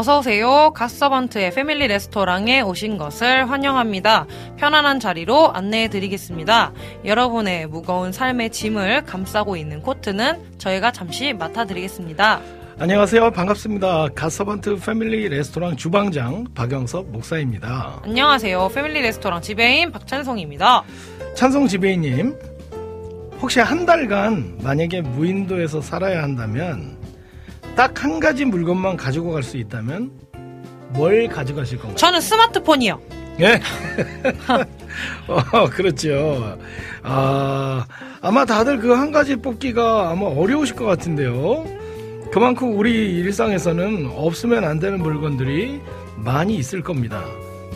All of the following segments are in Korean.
어서오세요. 갓서번트의 패밀리 레스토랑에 오신 것을 환영합니다. 편안한 자리로 안내해 드리겠습니다. 여러분의 무거운 삶의 짐을 감싸고 있는 코트는 저희가 잠시 맡아드리겠습니다. 안녕하세요 반갑습니다 가서번트 패밀리 레스토랑 주방장 박영섭 목사입니다 안녕하세요. 패밀리 레스토랑 지배인 박찬송입니다. 찬송 지배인님 혹시 한 달간 만약에 무인도에서 살아야 한다면 딱 한 가지 물건만 가지고 갈 수 있다면 뭘 가져가실 건가요? 저는 스마트폰이요. 예. 어, 그렇죠. 아, 아마 다들 그 한 가지 뽑기가 아마 어려우실 것 같은데요. 그만큼 우리 일상에서는 없으면 안 되는 물건들이 많이 있을 겁니다.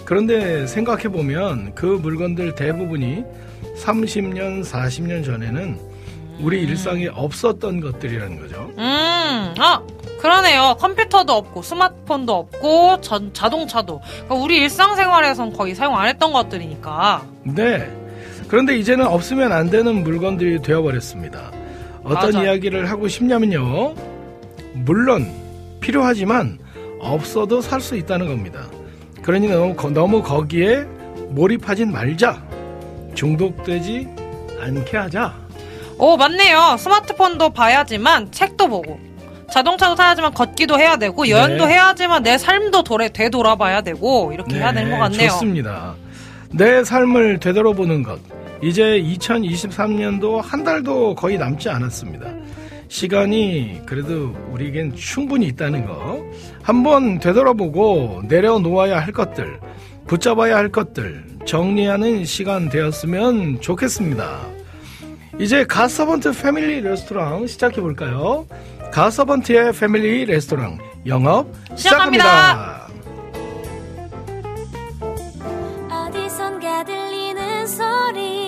그런데 생각해보면 그 물건들 대부분이 30년, 40년 전에는 우리 일상에 없었던 것들이라는 거죠. 음, 아, 그러네요. 컴퓨터도 없고, 스마트폰도 없고, 전, 자동차도. 그러니까 우리 일상생활에선 거의 사용 안 했던 것들이니까. 네. 그런데 이제는 없으면 안 되는 물건들이 되어버렸습니다. 어떤 맞아요. 이야기를 하고 싶냐면요. 물론 필요하지만 없어도 살 수 있다는 겁니다. 그러니 너무, 거- 너무 거기에 몰입하진 말자. 중독되지 않게 하자. 오, 맞네요. 스마트폰도 봐야지만 책도 보고. 자동차도 타야지만 걷기도 해야 되고, 여행도 네. 해야지만 내 삶도 돌아, 되돌아봐야 되고, 이렇게 해야 되는 것 같네요. 좋습니다. 내 삶을 되돌아보는 것. 이제 2023년도 한 달도 거의 남지 않았습니다. 시간이 그래도 우리에겐 충분히 있다는 거. 한번 되돌아보고 내려놓아야 할 것들, 붙잡아야 할 것들, 정리하는 시간 되었으면 좋겠습니다. 이제 가서번트 패밀리 레스토랑 시작해 볼까요? 가서번트의 패밀리 레스토랑 영업 시작합니다. 시작합니다. 어디선가 들리는 소리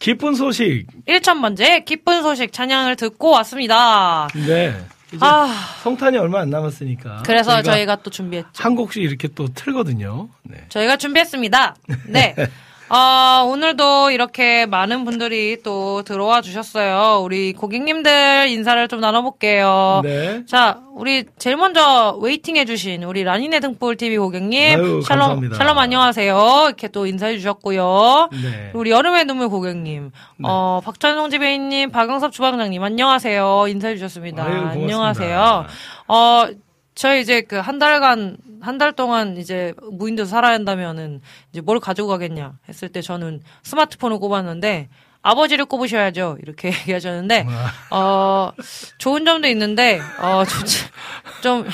기쁜 소식. 1천번째 기쁜 소식 찬양을 듣고 왔습니다. 네. 이제 아, 성탄이 얼마 안 남았으니까. 그래서 저희가 저희가 또 준비했죠. 한 곡씩 이렇게 또 틀거든요. 네. 저희가 준비했습니다. 네. 어, 오늘도 이렇게 많은 분들이 또 들어와 주셨어요. 우리 고객님들 인사를 좀 나눠볼게요. 네. 자, 우리 제일 먼저 waiting 해주신 우리 라니네 등불 TV 고객님. 아유, 샬롬, 감사합니다. 샬롬 안녕하세요. 이렇게 또 인사해 주셨고요. 네. 우리 여름의 눈물 고객님, 어, 박찬송 지배인님, 박영섭 주방장님, 안녕하세요. 인사해 주셨습니다. 아유. 안녕하세요. 어, 저희 이제 그 한 달간, 한 달 동안 이제 무인도에서 살아야 한다면은 이제 뭘 가지고 가겠냐 했을 때 저는 스마트폰을 꼽았는데 아버지를 꼽으셔야죠. 이렇게 얘기하셨는데, 어, 좋은 점도 있는데, 어, 좀, 좀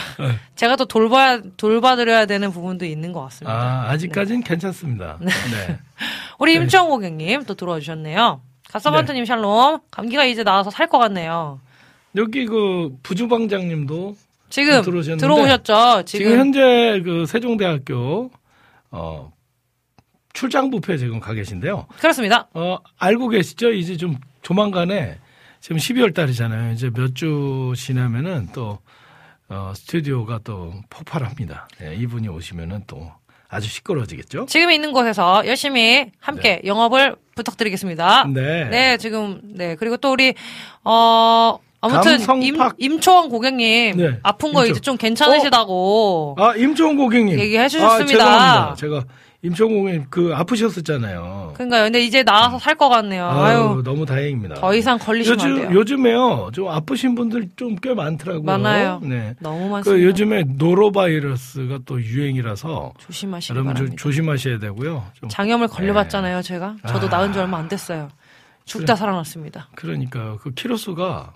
제가 또 돌봐, 돌봐드려야 되는 부분도 있는 것 같습니다. 아, 아직까지는 괜찮습니다. 네. 우리 임채영 고객님 또 들어와 주셨네요. 가서번트님 네. 샬롬. 감기가 이제 나와서 살 것 같네요. 여기 그 부주방장님도 지금 들어오셨죠? 지금, 지금, 현재 그 세종대학교 어 출장 뷔페 지금 가 계신데요. 그렇습니다. 어 알고 계시죠? 이제 좀 조만간에 지금 12월 달이잖아요. 이제 몇 주 지나면은 또 어, 스튜디오가 또 폭발합니다. 예, 이분이 오시면은 또 아주 시끄러워지겠죠? 지금 있는 곳에서 열심히 함께 영업을 부탁드리겠습니다. 네. 지금 네 그리고 또 우리 어 아무튼 임, 감성팍. 임초원 고객님 네, 아픈 거 임초. 이제 좀 괜찮으시다고 아 임종훈 고객님 얘기해 주셨습니다. 아, 죄송합니다. 제가 임종훈 고객님 그 아프셨었잖아요. 그러니까요. 근데 이제 나와서 살 것 같네요. 아유, 아유, 너무 다행입니다. 더 이상 걸리시면 안 요즘 돼요. 요즘에요 좀 아프신 분들 좀 꽤 많더라고요. 많아요. 네. 너무 많습니다. 그 요즘에 노로바이러스가 또 유행이라서 조심하시기 여러분 좀 바랍니다. 조심하셔야 되고요. 좀 장염을 걸려봤잖아요, 제가. 저도 아. 나은 지 얼마 안 됐어요. 죽다 살아났습니다. 그러니까 그 키로수가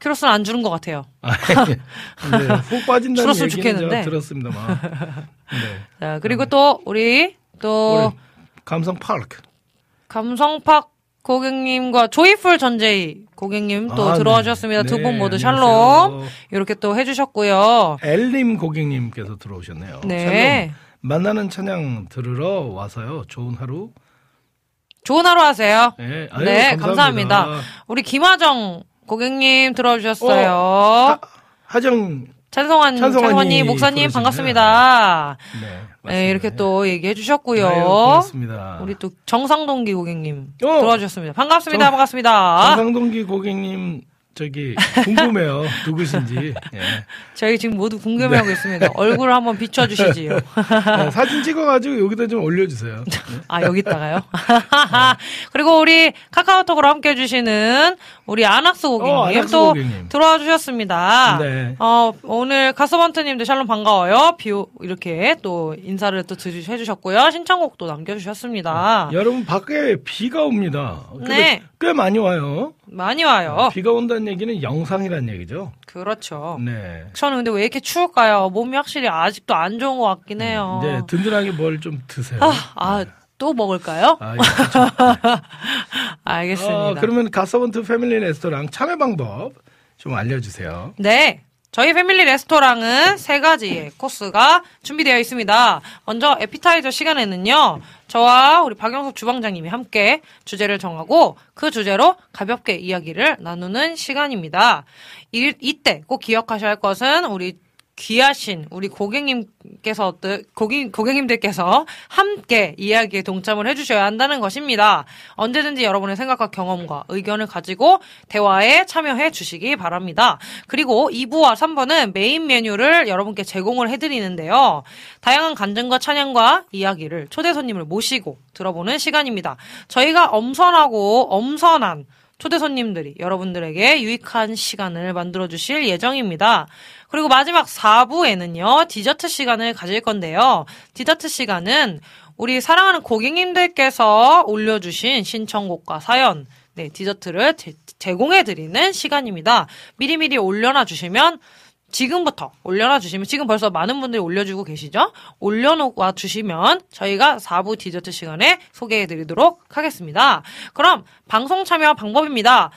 키로수는 안 주는 것 같아요. 아, 네, 훅 빠진다는 얘기는 좋겠는데. 들었습니다만. 네. 자, 그리고 또, 우리, 또, 우리 감성 파크. 감성팍 고객님과 조이풀 전제이 고객님 또 아, 들어와 네. 주셨습니다. 두 네, 분 모두 안녕하세요. 샬롬. 이렇게 또 해주셨고요. 엘림 고객님께서 들어오셨네요. 네. 샬롬. 만나는 찬양 들으러 와서요. 좋은 하루. 좋은 하루 하세요. 네, 아유, 네, 감사합니다. 감사합니다. 우리 김하정 고객님 들어와 주셨어요. 하, 하정. 찬성환, 찬성환이 목사님. 반갑습니다. 네. 네. 이렇게 또 얘기해 주셨고요. 아유, 고맙습니다. 우리 또 정상동기 고객님 어. 들어와 주셨습니다. 반갑습니다. 정- 반갑습니다. 정상동기 고객님 저기 궁금해요. 누구신지. 예. 저희 지금 모두 궁금해하고 네. 있습니다. 얼굴을 한번 비춰주시지요. 네, 사진 찍어가지고 여기다 좀 올려주세요. 네. 아, 여기다가요? 그리고 우리 카카오톡으로 함께 해주시는 우리 아낙스 고객님 어, 또 고객님. 들어와 주셨습니다. 네. 어, 오늘 가스번트님도 샬롬 반가워요. 비오, 이렇게 또 인사를 또 드- 해주셨고요. 신청곡도 남겨주셨습니다. 여러분 밖에 비가 옵니다. 네. 꽤 많이 와요. 많이 와요. 비가 온다는 얘기는 영상이라는 얘기죠. 그렇죠. 네. 저는 근데 왜 이렇게 추울까요? 몸이 확실히 아직도 안 좋은 것 같긴 해요. 이제 든든하게 뭘 좀 드세요. 아, 아, 또 먹을까요? 아, 알겠습니다. 어, 그러면 가서번트 패밀리 레스토랑 참여 방법 좀 알려주세요. 네. 저희 패밀리 레스토랑은 세 가지의 코스가 준비되어 있습니다. 먼저 에피타이저 시간에는요, 저와 우리 박영석 주방장님이 함께 주제를 정하고 그 주제로 가볍게 이야기를 나누는 시간입니다. 이, 이때 꼭 기억하셔야 할 것은 우리 귀하신 우리 고객님께서 고객, 고객님들께서 함께 이야기에 동참을 해주셔야 한다는 것입니다. 언제든지 여러분의 생각과 경험과 의견을 가지고 대화에 참여해 주시기 바랍니다. 그리고 2부와 3부는 메인 메뉴를 여러분께 제공을 해드리는데요. 다양한 간증과 찬양과 이야기를 초대 손님을 모시고 들어보는 시간입니다. 저희가 엄선하고 엄선한 초대 손님들이 여러분들에게 유익한 시간을 만들어 주실 예정입니다. 그리고 마지막 4부에는요, 디저트 시간을 가질 건데요. 디저트 시간은 우리 사랑하는 고객님들께서 올려주신 신청곡과 사연, 네, 디저트를 제, 공해 드리는 시간입니다. 미리미리 올려놔 주시면 지금부터 올려놔 주시면 지금 벌써 많은 분들이 올려주고 계시죠? 올려놓아 주시면 저희가 4부 디저트 시간에 소개해 드리도록 하겠습니다. 그럼 방송 참여 방법입니다.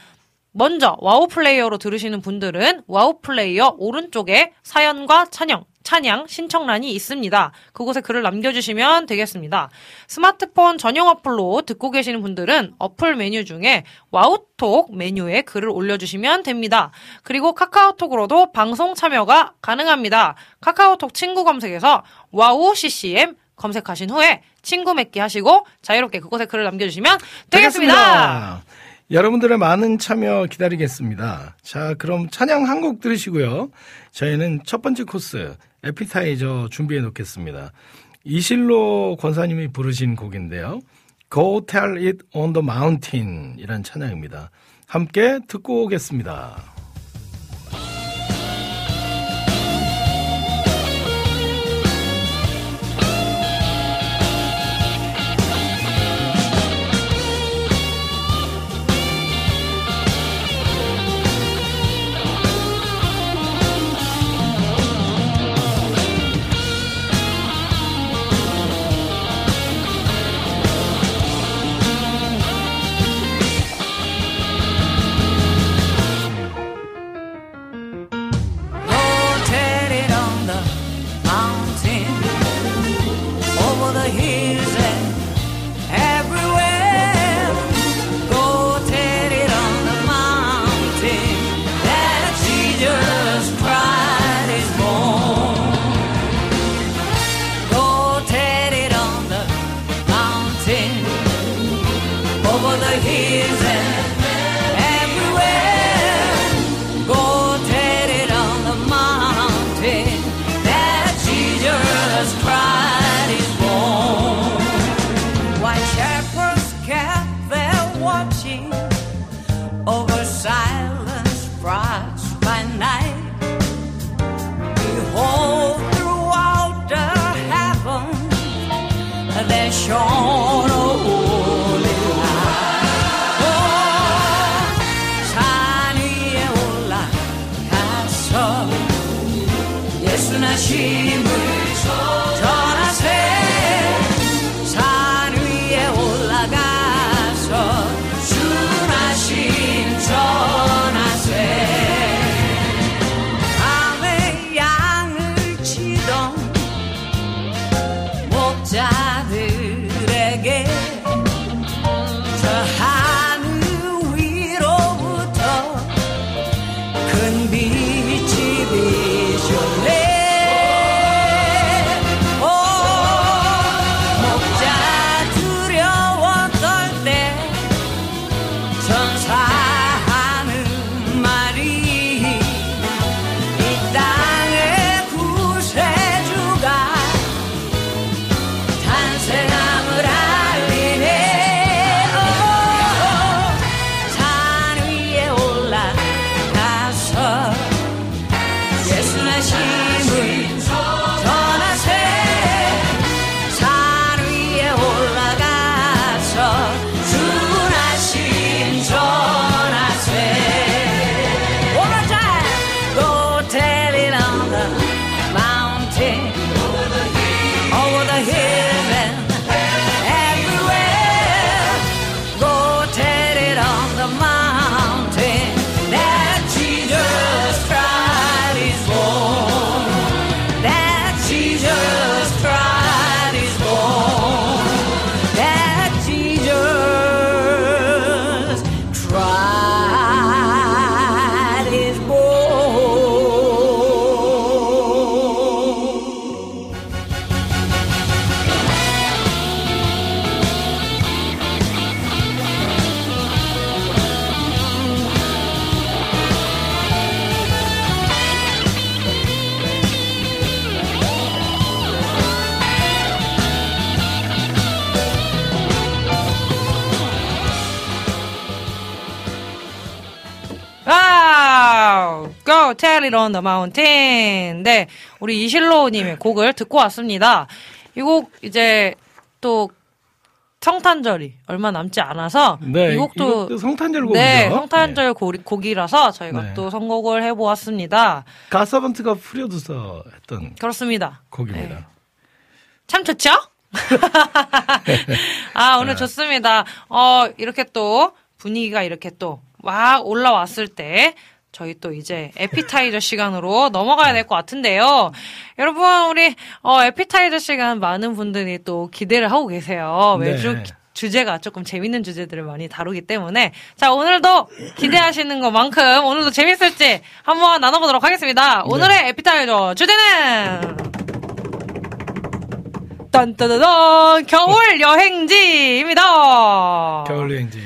먼저 와우 플레이어로 들으시는 분들은 와우 플레이어 오른쪽에 사연과 찬영 찬양 신청란이 있습니다. 그곳에 글을 남겨주시면 되겠습니다. 스마트폰 전용 어플로 듣고 계시는 분들은 어플 메뉴 중에 와우톡 메뉴에 글을 올려주시면 됩니다. 그리고 카카오톡으로도 방송 참여가 가능합니다. 카카오톡 친구 검색에서 와우 CCM 검색하신 후에 친구 맺기 하시고 자유롭게 그곳에 글을 남겨주시면 되겠습니다. 여러분들의 많은 참여 기다리겠습니다. 자, 그럼 찬양 한 곡 들으시고요. 저희는 첫 번째 코스 에피타이저 준비해 놓겠습니다. 이실로 권사님이 부르신 곡인데요. Go Tell It on the Mountain 이란 찬양입니다. 함께 듣고 오겠습니다. Tell it on the mountain. 네. 우리 이실로님의 곡을 듣고 왔습니다. 이 곡 이제 또 성탄절이 얼마 남지 않아서 네, 이 곡도 성탄절 곡이죠. 네, 성탄절 곡, 곡이라서 저희가 네. 또 선곡을 해보았습니다. 가서번트가 프리어두서 했던 그렇습니다. 곡입니다. 네. 참 좋죠? 아, 오늘 네. 좋습니다. 어, 이렇게 또 분위기가 이렇게 또 막 올라왔을 때 저희 또 이제 에피타이저 시간으로 넘어가야 될 것 같은데요. 여러분, 우리, 어, 에피타이저 시간 많은 분들이 또 기대를 하고 계세요. 매주 네. 기- 주제가 조금 재밌는 주제들을 많이 다루기 때문에. 자, 오늘도 기대하시는 것만큼 오늘도 재밌을지 한번 나눠보도록 하겠습니다. 네. 오늘의 에피타이저 주제는 딴따다단 겨울 여행지입니다. 겨울 여행지.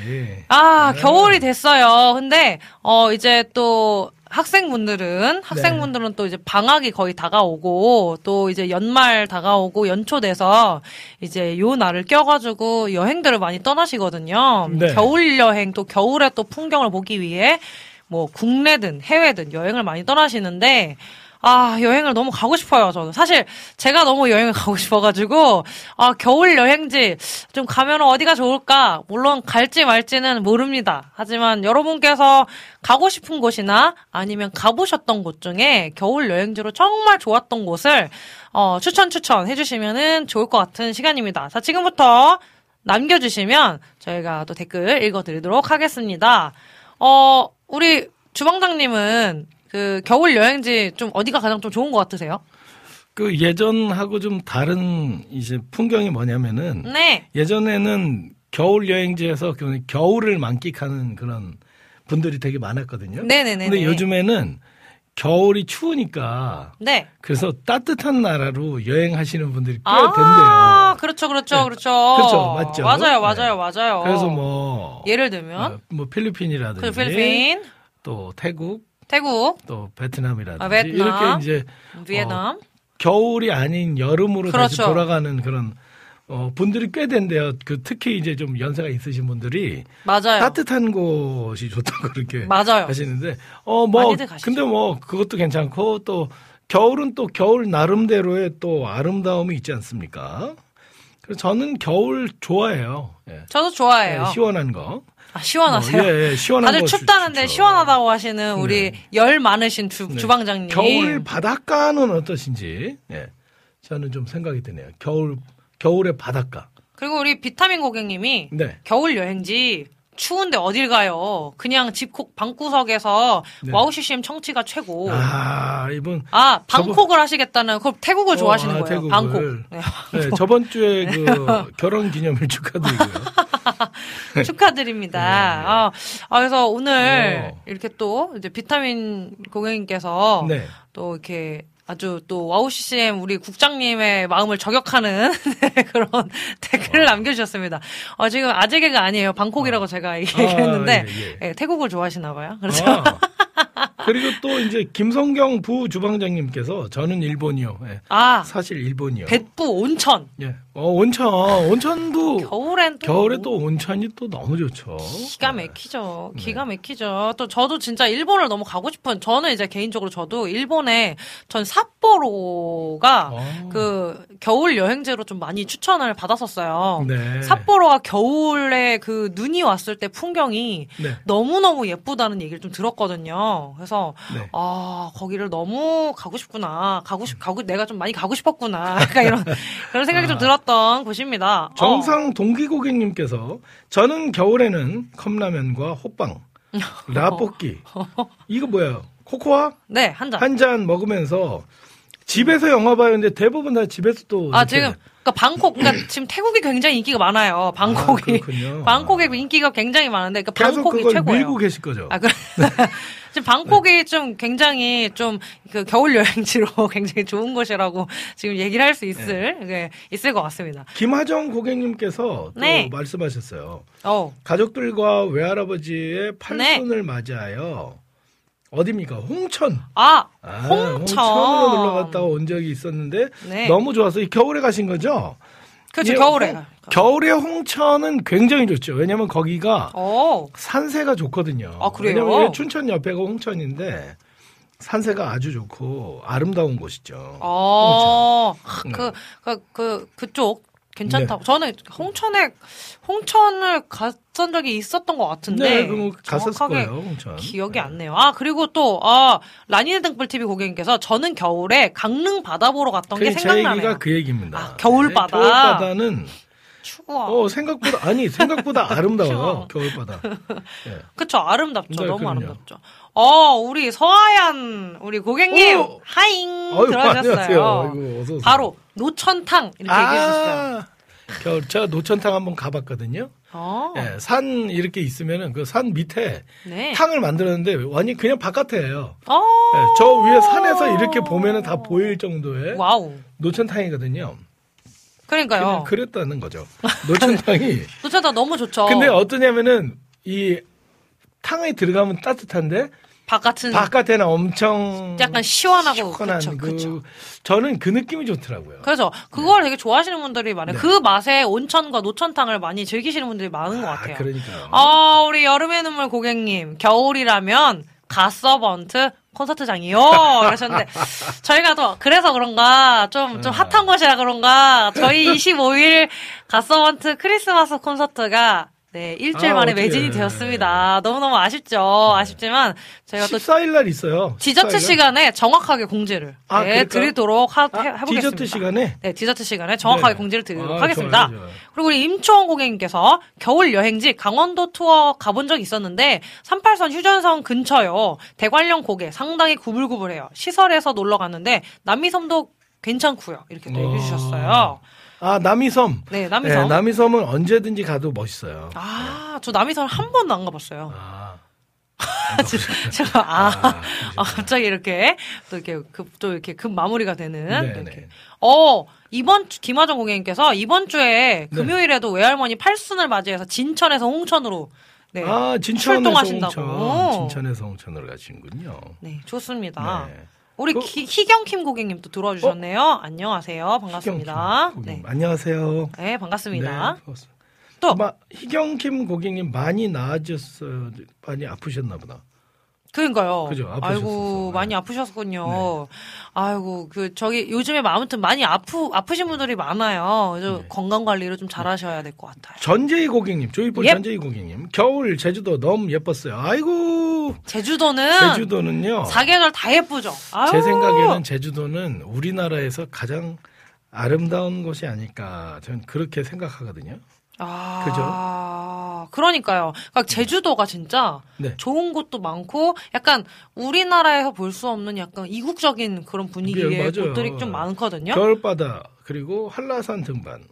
아, 네. 겨울이 됐어요. 근데, 어, 이제 또, 학생분들은, 학생분들은 또 이제 방학이 거의 다가오고, 또 이제 연말 다가오고, 연초 돼서, 이제 요 날을 껴가지고 여행들을 많이 떠나시거든요. 네. 겨울 여행, 또 겨울에 또 풍경을 보기 위해, 뭐, 국내든 해외든 여행을 많이 떠나시는데, 아, 여행을 너무 가고 싶어요, 저는. 사실, 제가 너무 여행을 가고 싶어가지고, 아, 겨울 여행지, 좀 가면 어디가 좋을까? 물론, 갈지 말지는 모릅니다. 하지만 여러분께서 가고 싶은 곳이나 아니면 가보셨던 곳 중에 겨울 여행지로 정말 좋았던 곳을, 어, 추천, 추천 해주시면은 좋을 것 같은 시간입니다. 자, 지금부터 남겨주시면 저희가 또 댓글 읽어드리도록 하겠습니다. 어, 우리 주방장님은 그 겨울 여행지 좀 어디가 가장 좀 좋은 것 같으세요? 그 예전하고 좀 다른 이제 풍경이 뭐냐면은 네. 예전에는 겨울 여행지에서 그 겨울을 만끽하는 그런 분들이 되게 많았거든요. 네네네. 근데 요즘에는 겨울이 추우니까 네. 그래서 따뜻한 나라로 여행하시는 분들이 꽤 아, 된대요. 그렇죠, 그렇죠, 네. 그렇죠. 그렇죠, 맞죠? 맞아요, 네. 맞아요, 맞아요. 그래서 뭐 예를 들면 어, 뭐 필리핀이라든지 그 필리핀, 또 태국 태국, 또 베트남이라든지 아, 베트남. 이렇게 이제 비에남. 겨울이 아닌 여름으로 다시 그렇죠. 돌아가는 그런 어, 분들이 꽤 된대요. 그 특히 이제 좀 연세가 있으신 분들이 맞아요. 따뜻한 곳이 좋다고 그렇게 맞아요. 하시는데 어 뭐. 근데 뭐 그것도 괜찮고 또 겨울은 또 겨울 나름대로의 또 아름다움이 있지 않습니까? 그래서 저는 겨울 좋아해요. 예. 저도 좋아해요. 예, 시원한 거. 아, 시원하세요? 어, 예, 예, 시원한 다들 거 춥다는데 좋죠. 시원하다고 하시는 우리 네. 열 많으신 주, 네. 주방장님. 겨울 바닷가는 어떠신지 예. 저는 좀 생각이 드네요. 겨울 겨울의 바닷가. 그리고 우리 비타민 고객님이 네. 겨울 여행지 추운데 어딜 가요? 그냥 집 콕- 방구석에서 네. 와우 CCM 청취가 최고. 아, 아 이분 방콕을 하시겠다는 그럼 태국을 어, 좋아하시는 아, 거예요. 태국을. 방콕. 네. 네, 저번 주에 그 결혼 기념일 축하드리고요. 축하드립니다. 아, 아, 그래서 오늘 어. 이렇게 또 이제 비타민 고객님께서 네. 또 이렇게 아주 또 와우 CCM 우리 국장님의 마음을 저격하는 네, 그런 댓글을 남겨주셨습니다. 어, 지금 아재 개그가 아니에요. 방콕이라고 제가 얘기했는데 예, 예. 예, 태국을 좋아하시나 봐요. 그렇죠. 아. 그리고 또 이제 김성경 부 주방장님께서 저는 일본이요. 예. 아 사실 일본이요. 벳푸 온천 예. 어, 온천. 온천도 겨울엔 또 겨울에 또 온천이 또 너무 좋죠. 기가 막히죠. 기가 막히죠. 또 저도 진짜 일본을 너무 가고 싶은 저는 이제 개인적으로 저도 일본에 전 삿포로가 어. 그 겨울 여행지로 좀 많이 추천을 받았었어요. 네. 삿포로가 겨울에 그 눈이 왔을 때 풍경이 네. 너무너무 예쁘다는 얘기를 좀 들었거든요. 그래서 네. 아, 거기를 너무 가고 싶구나. 가고 싶 가고 내가 좀 많이 가고 싶었구나. 약간 이런 그런 생각이 좀 들었던 곳입니다. 어. 정상 동기 고객님께서 저는 겨울에는 컵라면과 호빵, 라볶이 이거 뭐예요? 코코아 네, 한 잔. 한 잔 먹으면서 집에서 영화 봐요. 근데 대부분 다 집에서 또 아, 지금, 그니까 방콕, 그니까 지금 태국이 굉장히 인기가 많아요. 방콕이. 아. 방콕에 인기가 굉장히 많은데, 그니까 방콕이 최고예요. 밀고 계실 거죠. 아, 그래. 지금 방콕이 좀 굉장히 좀 그 겨울 여행지로 굉장히 좋은 곳이라고 지금 얘기를 할 수 있을, 네, 있을 것 같습니다. 김하정 고객님께서 또 네. 말씀하셨어요. 어 가족들과 외할아버지의 팔순을 맞이하여 어디입니까? 홍천. 아, 아, 홍천. 홍천으로 놀러 갔다 온 적이 있었는데 네. 너무 좋아서 이 겨울에 가신 거죠? 그렇죠, 이 겨울에. 홍- 겨울에 홍천은 굉장히 좋죠. 왜냐면 거기가 어, 산세가 좋거든요. 아, 그래요? 왜냐면 춘천 옆에가 홍천인데 산세가 아주 좋고 아름다운 곳이죠. 어, 홍천. 그, 그, 그, 그쪽 괜찮다고. 저는 홍천에, 홍천을 갔던 적이 있었던 것 같은데. 네, 그럼 갔었을 정확하게 거예요, 홍천. 기억이 네. 안 나요. 아, 그리고 또, 아, 라니네 등불 TV 고객님께서 저는 겨울에 강릉 바다 보러 갔던 게그제 생각나네요. 얘기가 그 얘기입니다. 아, 겨울 바다. 겨울 바다는 추워. 어, 생각보다, 아니, 생각보다 아름다워요. 추워. 겨울 바다. 예. 그쵸, 아름답죠. 네, 너무 그럼요. 아름답죠. 어, 우리 서하얀, 우리 고객님, 오! 하잉, 어이구, 들어주셨어요. 안녕하세요. 아이고. 바로, 노천탕, 이렇게 얘기해 주셨어요. 아, 겨울, 제가 노천탕 한번 가봤거든요. 어, 예, 산 이렇게 있으면은 그 산 밑에 네. 탕을 만들었는데 완전 그냥 바깥에예요. 어, 예, 저 위에 산에서 이렇게 보면은 다 보일 정도의 와우. 노천탕이거든요. 그러니까요. 그랬다는 거죠. 노천탕이. 노천탕 너무 좋죠. 근데 어떠냐면은 이 탕에 들어가면 따뜻한데 바깥은 바깥에는 엄청 약간 시원하고, 시원한 그쵸, 그 그쵸. 저는 그 느낌이 좋더라고요. 그래서 그걸 되게 좋아하시는 분들이 많아요. 네. 그 맛에 온천과 노천탕을 많이 즐기시는 분들이 많은 것 같아요. 아, 그러니까요. 아, 우리 여름의 눈물 고객님, 겨울이라면 가서번트 콘서트장이요. 이러셨는데, 저희가 또, 그래서 그런가, 좀, 좀 핫한 곳이라 그런가, 저희 25일 가서번트 크리스마스 콘서트가, 네, 일주일 아, 만에 어떡해. 매진이 되었습니다. 너무너무 아쉽죠. 아쉽지만, 저희가 또 14일 날 있어요. 디저트 14일 날. 시간에 정확하게 공지를 아, 네, 그럴까요? 드리도록 하, 아, 해, 해보겠습니다. 디저트 시간에 네, 디저트 시간에 정확하게 네. 공지를 드리도록 아, 하겠습니다. 좋아요, 좋아요. 그리고 우리 임초원 고객님께서 겨울 여행지 강원도 투어 가본 적이 있었는데 38선 휴전선 근처요. 대관령 고개 상당히 구불구불해요. 시설에서 놀러 갔는데 남미섬도 괜찮고요. 이렇게 또 얘기해 주셨어요. 아 남이섬. 네, 남미섬. 네, 남이섬은 언제든지 가도 멋있어요. 아, 저 남미섬 한 번도 안 가봤어요. 아, 제가 아, 아, 아, 갑자기 이렇게 또 이렇게 급, 또 이렇게 급 마무리가 되는 네, 이렇게. 네. 어 이번 주 김하정 고객님께서 이번 주에 네. 금요일에도 외할머니 팔순을 맞이해서 진천에서 홍천으로 네, 아 진천에서 출동하신다고. 홍천. 진천에서 홍천으로 가시는군요. 네 좋습니다. 네. 우리 그- 기- 희경킴 고객님 또 들어와 주셨네요. 안녕하세요. 반갑습니다. 네. 안녕하세요. 네 반갑습니다. 네, 반갑습니다. 또 아마 희경킴 고객님 많이 나아졌어요. 많이 아프셨나 보다. 그러니까요. 그죠. 아이고 네. 많이 아프셨군요. 아이고 그 저기 요즘에 아무튼 많이 아프 아프신 분들이 많아요. 그래서 네. 건강 관리를 좀 잘하셔야 될 것 같아요. 전재희 고객님, 조이볼 예. 전재희 고객님. 겨울 제주도 너무 예뻤어요. 아이고 제주도는 제주도는요. 사계절 다 예쁘죠. 아유. 제 생각에는 제주도는 우리나라에서 가장 아름다운 곳이 아닐까 저는 그렇게 생각하거든요. 아, 그러니까요. 그러니까 제주도가 진짜 네. 좋은 곳도 많고 약간 우리나라에서 볼 수 없는 약간 이국적인 그런 분위기의 네, 맞아요. 곳들이 좀 많거든요. 겨울바다 그리고 한라산 등반.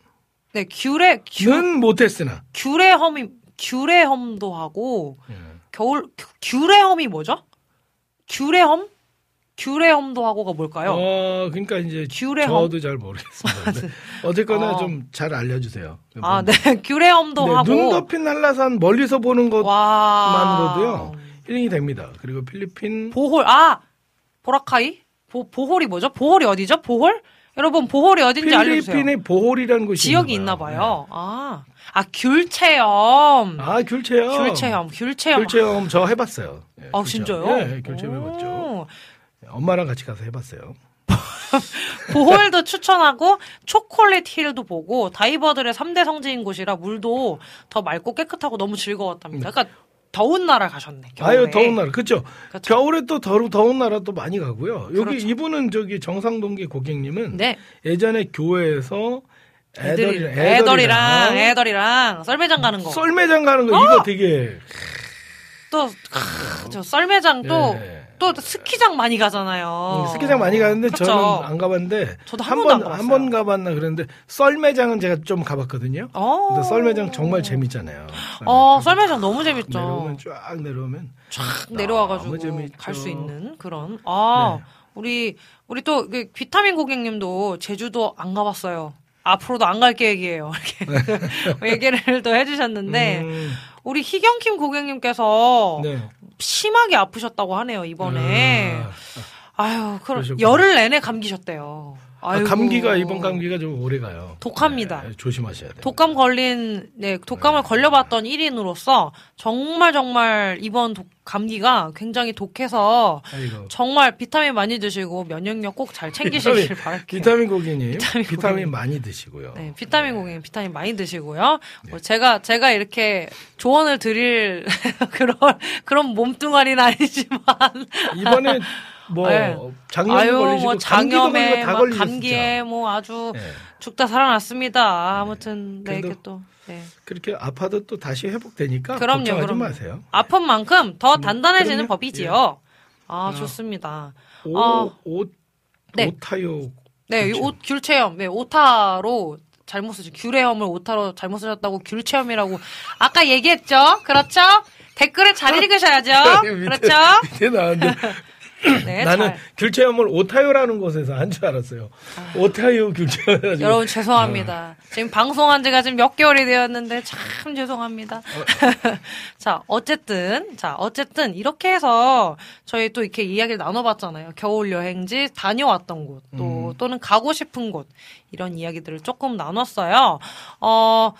네, 귤의 귤는 못했으나 귤의 험이 귤의 험도 하고 예. 겨울 귤- 귤의 험이 뭐죠? 귤의 험? 험도 하고가 뭘까요? 어, 그러니까 이제 험. 저도 잘 모르겠습니다. 어쨌거나 아. 좀잘 알려주세요. 아, 네. 귤의 험도 네, 하고 눈 덮인 한라산 멀리서 보는 와. 것만으로도요 1등이 됩니다. 그리고 필리핀 보홀 아 보라카이 보, 보홀이 뭐죠? 보홀이 어디죠? 보홀? 여러분 보홀이 어딘지 알려주세요. 필리핀의 보홀이라는 곳이 지역이 있나 있나 봐요. 아, 아 귤체험. 네. 아 귤체험. 귤체험, 귤체험. 귤체험 저 해봤어요. 예, 아 귤체험. 진짜요? 예, 귤체험 해봤죠. 오. 엄마랑 같이 가서 해봤어요. 보홀도 추천하고 초콜릿 힐도 보고 다이버들의 3대 성지인 곳이라 물도 더 맑고 깨끗하고 너무 즐거웠답니다. 그러니까 더운 나라 가셨네. 겨울에. 아유 더운 나라 그렇죠. 그쵸. 겨울에 또 더, 더운 나라 또 많이 가고요. 여기 그렇죠. 이분은 저기 정상동기 고객님은 네. 예전에 교회에서 애들이, 애들이랑 애들이랑 애들이랑 썰매장 가는 거. 썰매장 가는 거 이거 되게 또, 크, 저 썰매장 또, 예. 또 스키장 많이 가잖아요. 음, 스키장 많이 가는데 그쵸. 저는 안 가봤는데 저도 한 번도. 한 번 가봤나 그랬는데 썰매장은 제가 좀 가봤거든요. 어. 근데 썰매장 정말 재밌잖아요. 어, 썰매장 너무 재밌죠. 내려오면 쫙 내려오면 쫙 내려와가지고 너무 재밌죠. 갈수 있는 그런. 아, 네. 우리, 우리 또, 그 비타민 고객님도 제주도 안 가봤어요. 앞으로도 안 갈 계획이에요. 이렇게 얘기를 또 해주셨는데, 음, 우리 희경킴 고객님께서 네. 심하게 아프셨다고 하네요, 이번에. 아, 아유, 그럼. 열흘 내내 감기셨대요. 아, 아이고. 감기가 이번 감기가 좀 오래 가요. 독합니다. 네, 조심하셔야 돼요. 독감 걸린, 네, 독감을 걸려봤던 1인으로서 정말 정말 이번 독- 감기가 굉장히 독해서 아이고. 정말 비타민 많이 드시고 면역력 꼭 잘 챙기시길 바랄게요. 비타민 고객님, 비타민 비타민. 많이 드시고요. 네, 비타민 고객님 비타민 많이 드시고요. 뭐 제가 제가 이렇게 조언을 드릴 그런 그런 몸뚱아리는 아니지만 이번에 뭐 네. 작년 아유 걸리시고 뭐 감기도 걸리고 장염에 다막 걸리셨죠. 감기에 뭐 아주 네. 죽다 살아났습니다. 아무튼 네, 그래도 이렇게 또 네. 그렇게 아파도 또 다시 회복되니까 그럼요, 걱정하지 그럼요. 마세요. 아픈 만큼 더 단단해지는 그럼요. 법이지요. 아, 좋습니다. 오, 아. 옷, 네. 오타요. 네. 옷 귤체험, 네, 오타로 잘못 쓰죠. 귤체험을 오타로 잘못 쓰셨다고 귤체험이라고 아까 얘기했죠. 그렇죠? 댓글을 잘 읽으셔야죠. 밑에- 그렇죠? 밑에 나왔는데 네, 나는 잘. 귤체험을 오타요라는 곳에서 한 줄 알았어요. 오타요 귤체험. 여러분 죄송합니다. 지금 방송한 지가 지금 몇 개월이 되었는데 참 죄송합니다. 자, 어쨌든 자, 어쨌든 이렇게 해서 저희 또 이렇게 이야기를 나눠봤잖아요. 겨울 여행지 다녀왔던 곳, 또 또는 가고 싶은 곳 이런 이야기들을 조금 나눴어요. 어,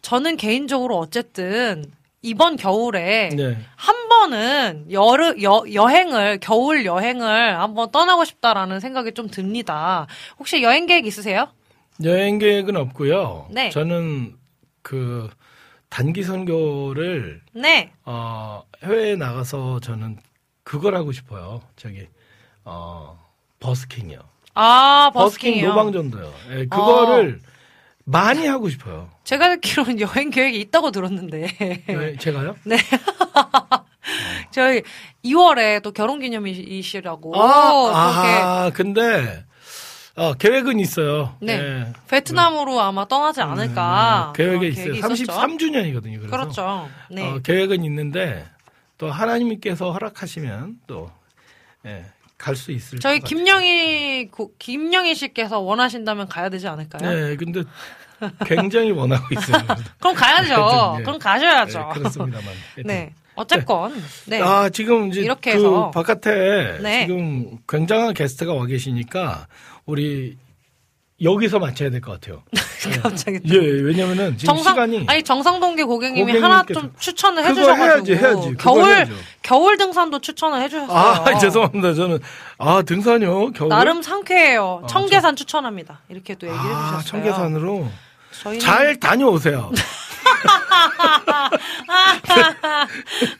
저는 개인적으로 어쨌든 이번 겨울에 네. 한 번은 여르, 여, 여행을, 겨울 여행을 한번 떠나고 싶다라는 생각이 좀 듭니다. 혹시 여행 계획 있으세요? 여행 계획은 없고요. 네. 저는 그 단기 선교를 네. 어, 해외에 나가서 저는 그걸 하고 싶어요. 저기 어, 버스킹이요. 아, 버스킹 버스킹이요. 노방전도요. 예, 그거를 많이 하고 싶어요. 제가 듣기로는 여행 계획이 있다고 들었는데. 예, 제가요? 네. 저희 2월에 또 결혼 기념이시라고. 아, 아, 근데 어, 계획은 있어요. 네. 예. 베트남으로 아마 떠나지 않을까. 음, 계획에 있어요. 계획이 있었죠. 33주년이거든요. 그래서 그렇죠. 네. 어, 계획은 있는데 또 하나님께서 허락하시면 또 예, 갈 수 있을 저희. 김영희, 고- 김영희 씨께서 원하신다면 가야 되지 않을까요? 네, 근데 굉장히 원하고 있어요. 그럼 가야죠. 네. 그럼 가셔야죠. 네, 그렇습니다만. 하여튼. 네. 어쨌건, 네. 아, 지금 이제 이렇게 그 해서. 바깥에 네. 지금 굉장한 게스트가 와 계시니까 우리 여기서 마쳐야 될 것 같아요. 갑자기. 예, 왜냐면은 지금 정상, 시간이 아니, 정상동기 고객님이 하나 좀 추천을 해주셔가지고. 해야지, 해야지. 겨울, 해야죠. 겨울 등산도 추천을 해주셨어요. 아, 죄송합니다. 저는 아, 등산이요. 겨울. 나름 상쾌해요. 청계산 추천합니다. 이렇게 또 얘기를 아, 해주셨어요. 청계산으로 저희는 잘 다녀오세요.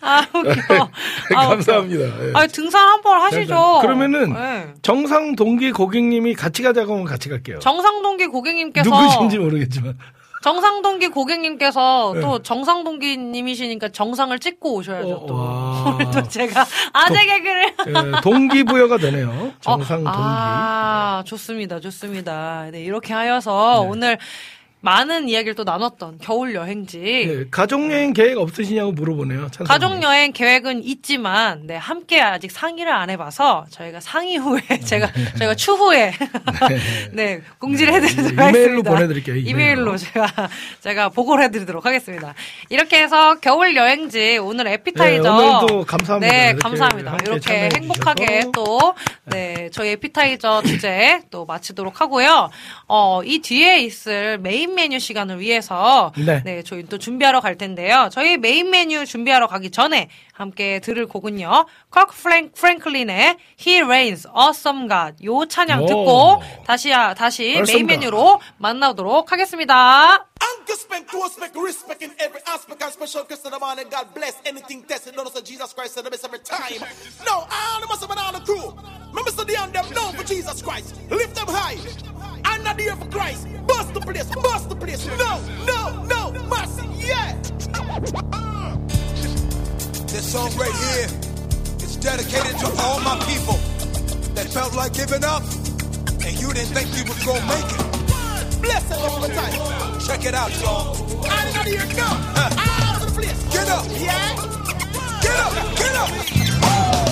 아, 웃겨. 아, 감사합니다. 예. 아, 등산 한 번 하시죠. 그러면은 네. 정상 동기 고객님이 같이 가자고 하면 같이 갈게요. 정상 동기 고객님께서 누구신지 모르겠지만. 정상 동기 고객님께서 네. 또 정상 동기님이시니까 정상을 찍고 오셔야죠 어, 또. 와. 또 제가 아재 개그를 예, 동기부여가 되네요. 정상 어, 동기. 아, 좋습니다. 좋습니다. 네, 이렇게 하여서 오늘 많은 이야기를 또 나눴던 겨울 여행지. 예, 가족여행 계획 없으시냐고 물어보네요. 찬성님. 가족 여행 계획은 있지만 네, 함께 아직 상의를 안 해봐서 저희가 상의 후에 제가 저희가 추후에 네 공지를 해드리도록 이메일로 하겠습니다. 보내드릴게요, 이메일로. 이메일로 제가 제가 보고를 해드리도록 하겠습니다. 이렇게 해서 겨울 여행지 오늘 에피타이저 네, 오늘도 감사합니다. 네 이렇게 감사합니다. 이렇게 행복하게. 또 네 저희 에피타이저 주제 또 마치도록 하고요. 어 이 뒤에 있을 메인 메뉴 시간을 위해서 네. 네, 저희 또 준비하러 갈 텐데요. 저희 메인 메뉴 준비하러 가기 전에 함께 들을 곡은요. 컥 프랭, 프랭클린의 He Reigns, Awesome God 요 찬양 오. 듣고 다시 다시 메인 Awesome God. 메뉴로 만나도록 하겠습니다. Anchor spec to spec, respect in every aspect and special Christ of the man and God bless anything tested. Notice that Jesus Christ said the best every time. No, all the must have been on the crew. Remember, so the them known for Jesus Christ. Lift them high. I'm not here for Christ. Bust the place, bust the place. No, no, no, mercy, yeah. This song right here is dedicated to all my people that felt like giving up and you didn't think you was gonna make it. Bless all the time. Check it out, y'all. I'm not here, no. All over the place. Get up, Yeah. get up, get up. Yo,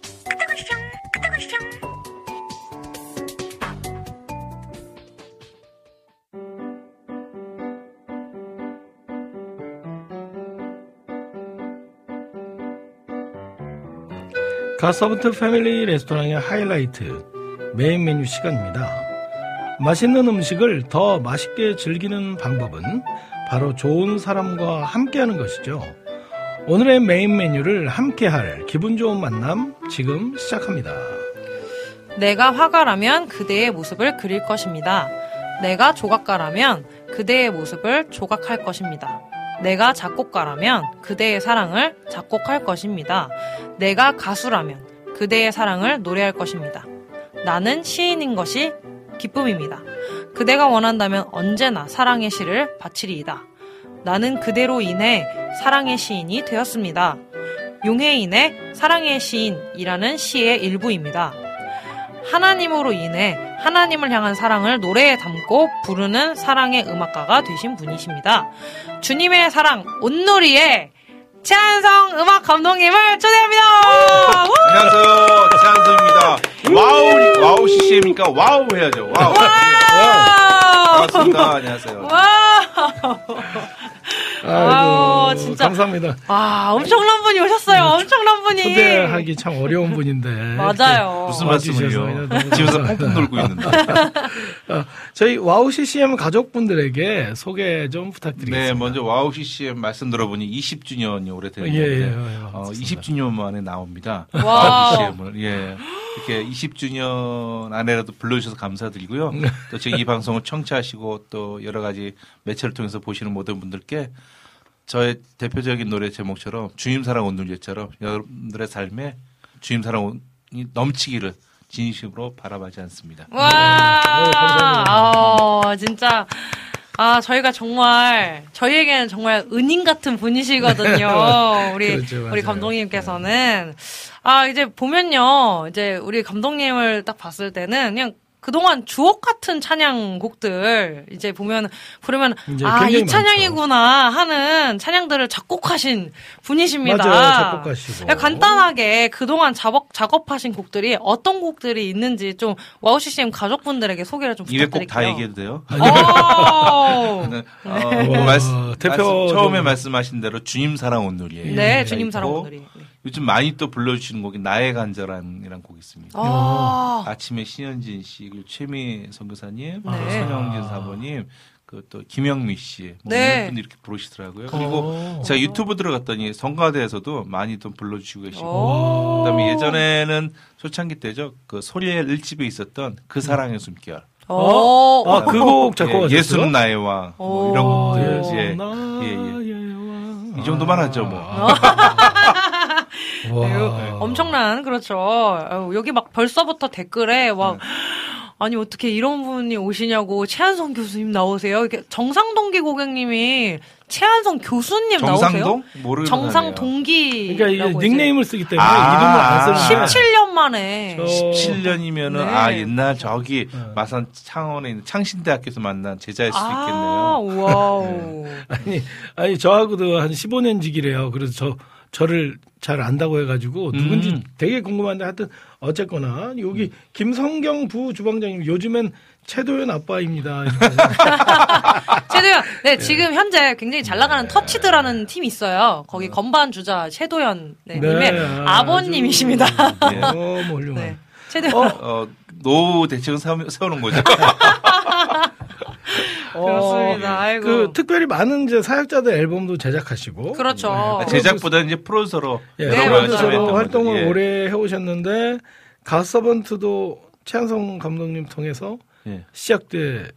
갓서번트 패밀리 레스토랑의 하이라이트 메인 메뉴 시간입니다. 맛있는 음식을 더 맛있게 즐기는 방법은 바로 좋은 사람과 함께하는 것이죠. 오늘의 메인 메뉴를 함께할 기분 좋은 만남 지금 시작합니다. 내가 화가라면 그대의 모습을 그릴 것입니다. 내가 조각가라면 그대의 모습을 조각할 것입니다. 내가 작곡가라면 그대의 사랑을 작곡할 것입니다. 내가 가수라면 그대의 사랑을 노래할 것입니다. 나는 시인인 것이 기쁨입니다. 그대가 원한다면 언제나 사랑의 시를 바치리이다. 나는 그대로 인해 사랑의 시인이 되었습니다. 용해인의 사랑의 시인이라는 시의 일부입니다. 하나님으로 인해 하나님을 향한 사랑을 노래에 담고 부르는 사랑의 음악가가 되신 분이십니다. 주님의 사랑 온누리의 채한성 음악 감독님을 초대합니다. 안녕하세요. 채한성입니다. 와우, 와우 CCM이니까 와우 해야죠. 와우. 와! 반갑습니다. 안녕하세요. 와! 아이고, 아유, 진짜. 감사합니다. 와, 엄청난 분이 오셨어요. 엄청난 분이. 초대하기 참 어려운 분인데 맞아요. 무슨? 너무 집에서. 펑펑 놀고 있는데. 어, 저희 와우 CCM 가족분들에게 소개 좀 부탁드리겠습니다. 네, 먼저 와우 CCM 말씀 들어보니 20주년이 올해 예, 되는데 예, 예, 어, 맞습니다. 20주년 만에 나옵니다. 와우. CCM을 예. 이렇게 20주년 안에라도 불러주셔서 감사드리고요. 네. 또 지금 이 방송을 청취하시고 또 여러 가지 매체를 통해서 보시는 모든 분들께 저의 대표적인 노래 제목처럼 주님 사랑 온누리처럼 여러분들의 삶에 주님 사랑이 넘치기를 진심으로 바라바지 않습니다. 와, 아, 진짜. 아, 저희가 정말, 저희에게는 정말 은인 같은 분이시거든요. 우리, 그렇죠. 우리 감독님께서는. 아, 이제 보면요. 이제 우리 감독님을 딱 봤을 때는 그냥 그동안 주옥 같은 찬양곡들 이제 보면 부르면 아 이 찬양이구나 하는 찬양들을 작곡하신 분이십니다. 맞아요. 작곡가시고. 그냥 간단하게 그동안 작업 작업하신 곡들이 어떤 곡들이 있는지 좀 와우 CCM 가족분들에게 소개를 좀 200곡 다 부탁드릴게요. 얘기해도 돼요? 오! 네. 어, 와, 뭐 말씀, 대표 말씀- 처음에 좀- 말씀하신 대로 주님 사랑 온누리예요. 네, 주님 사랑. 네. 요즘 많이 또 불러주시는 곡이 나의 간절한이라는 곡이 있습니다. 아, 아침에 신현진 씨, 그리고 최미 선교사님, 네. 또 손영진 사모님, 그또 김영미 씨, 뭐 네. 이런 분들이 이렇게 부르시더라고요. 그리고 오. 제가 유튜브 들어갔더니 성가대에서도 많이 또 불러주시고 계시고, 오. 그다음에 예전에는 초창기 때죠, 그 소리엘 1집에 있었던 그 사랑의 숨결. 오. 아, 그곡 작곡하셨어요? 예, 수는 나의 왕, 뭐 오. 이런 아, 곡들. 예, 예, 예. 왕. 이 정도만 하죠, 뭐. 와. 네, 엄청난 그렇죠. 여기 막 벌써부터 댓글에 네. 막 아니 어떻게 이런 분이 오시냐고 최한성 교수님 나오세요. 이렇게 정상동기 고객님이 최한성 교수님 정상동? 나오세요. 모르는 정상동기. 그러니까 이 닉네임을 쓰기 때문에 아, 이름을 안 쓰는데 17년 만에. 저- 17년이면은 네. 아 옛날 저기 네. 마산 창원에 있는 창신대학교에서 만난 제자일 수도 아, 있겠네요. 와우. 아니 아니 저하고도 한 15년 지기래요. 그래서 저 저를 잘 안다고 해가지고 누군지 음. 되게 궁금한데 하여튼 어쨌거나 여기 김성경 부 주방장님 요즘엔 최도현 아빠입니다. 최도현. 네, 지금 현재 굉장히 잘 나가는 터치드라는 팀이 있어요. 거기 건반 주자 최도현 네, 님의 네, 아버님이십니다. 예. 너무 훌륭한. 네. 최도현. 어, 노후 대책은 세우- 세우는 거죠. 그렇습니다. 아이고. 그 특별히 많은 이제 사역자들 앨범도 제작하시고 그렇죠. 아, 제작보다는 이제 프로듀서로 예, 네, 프로듀서로 활동을. 예. 오래 해오셨는데 가서번트도 최한성 감독님 통해서 예. 시작돼.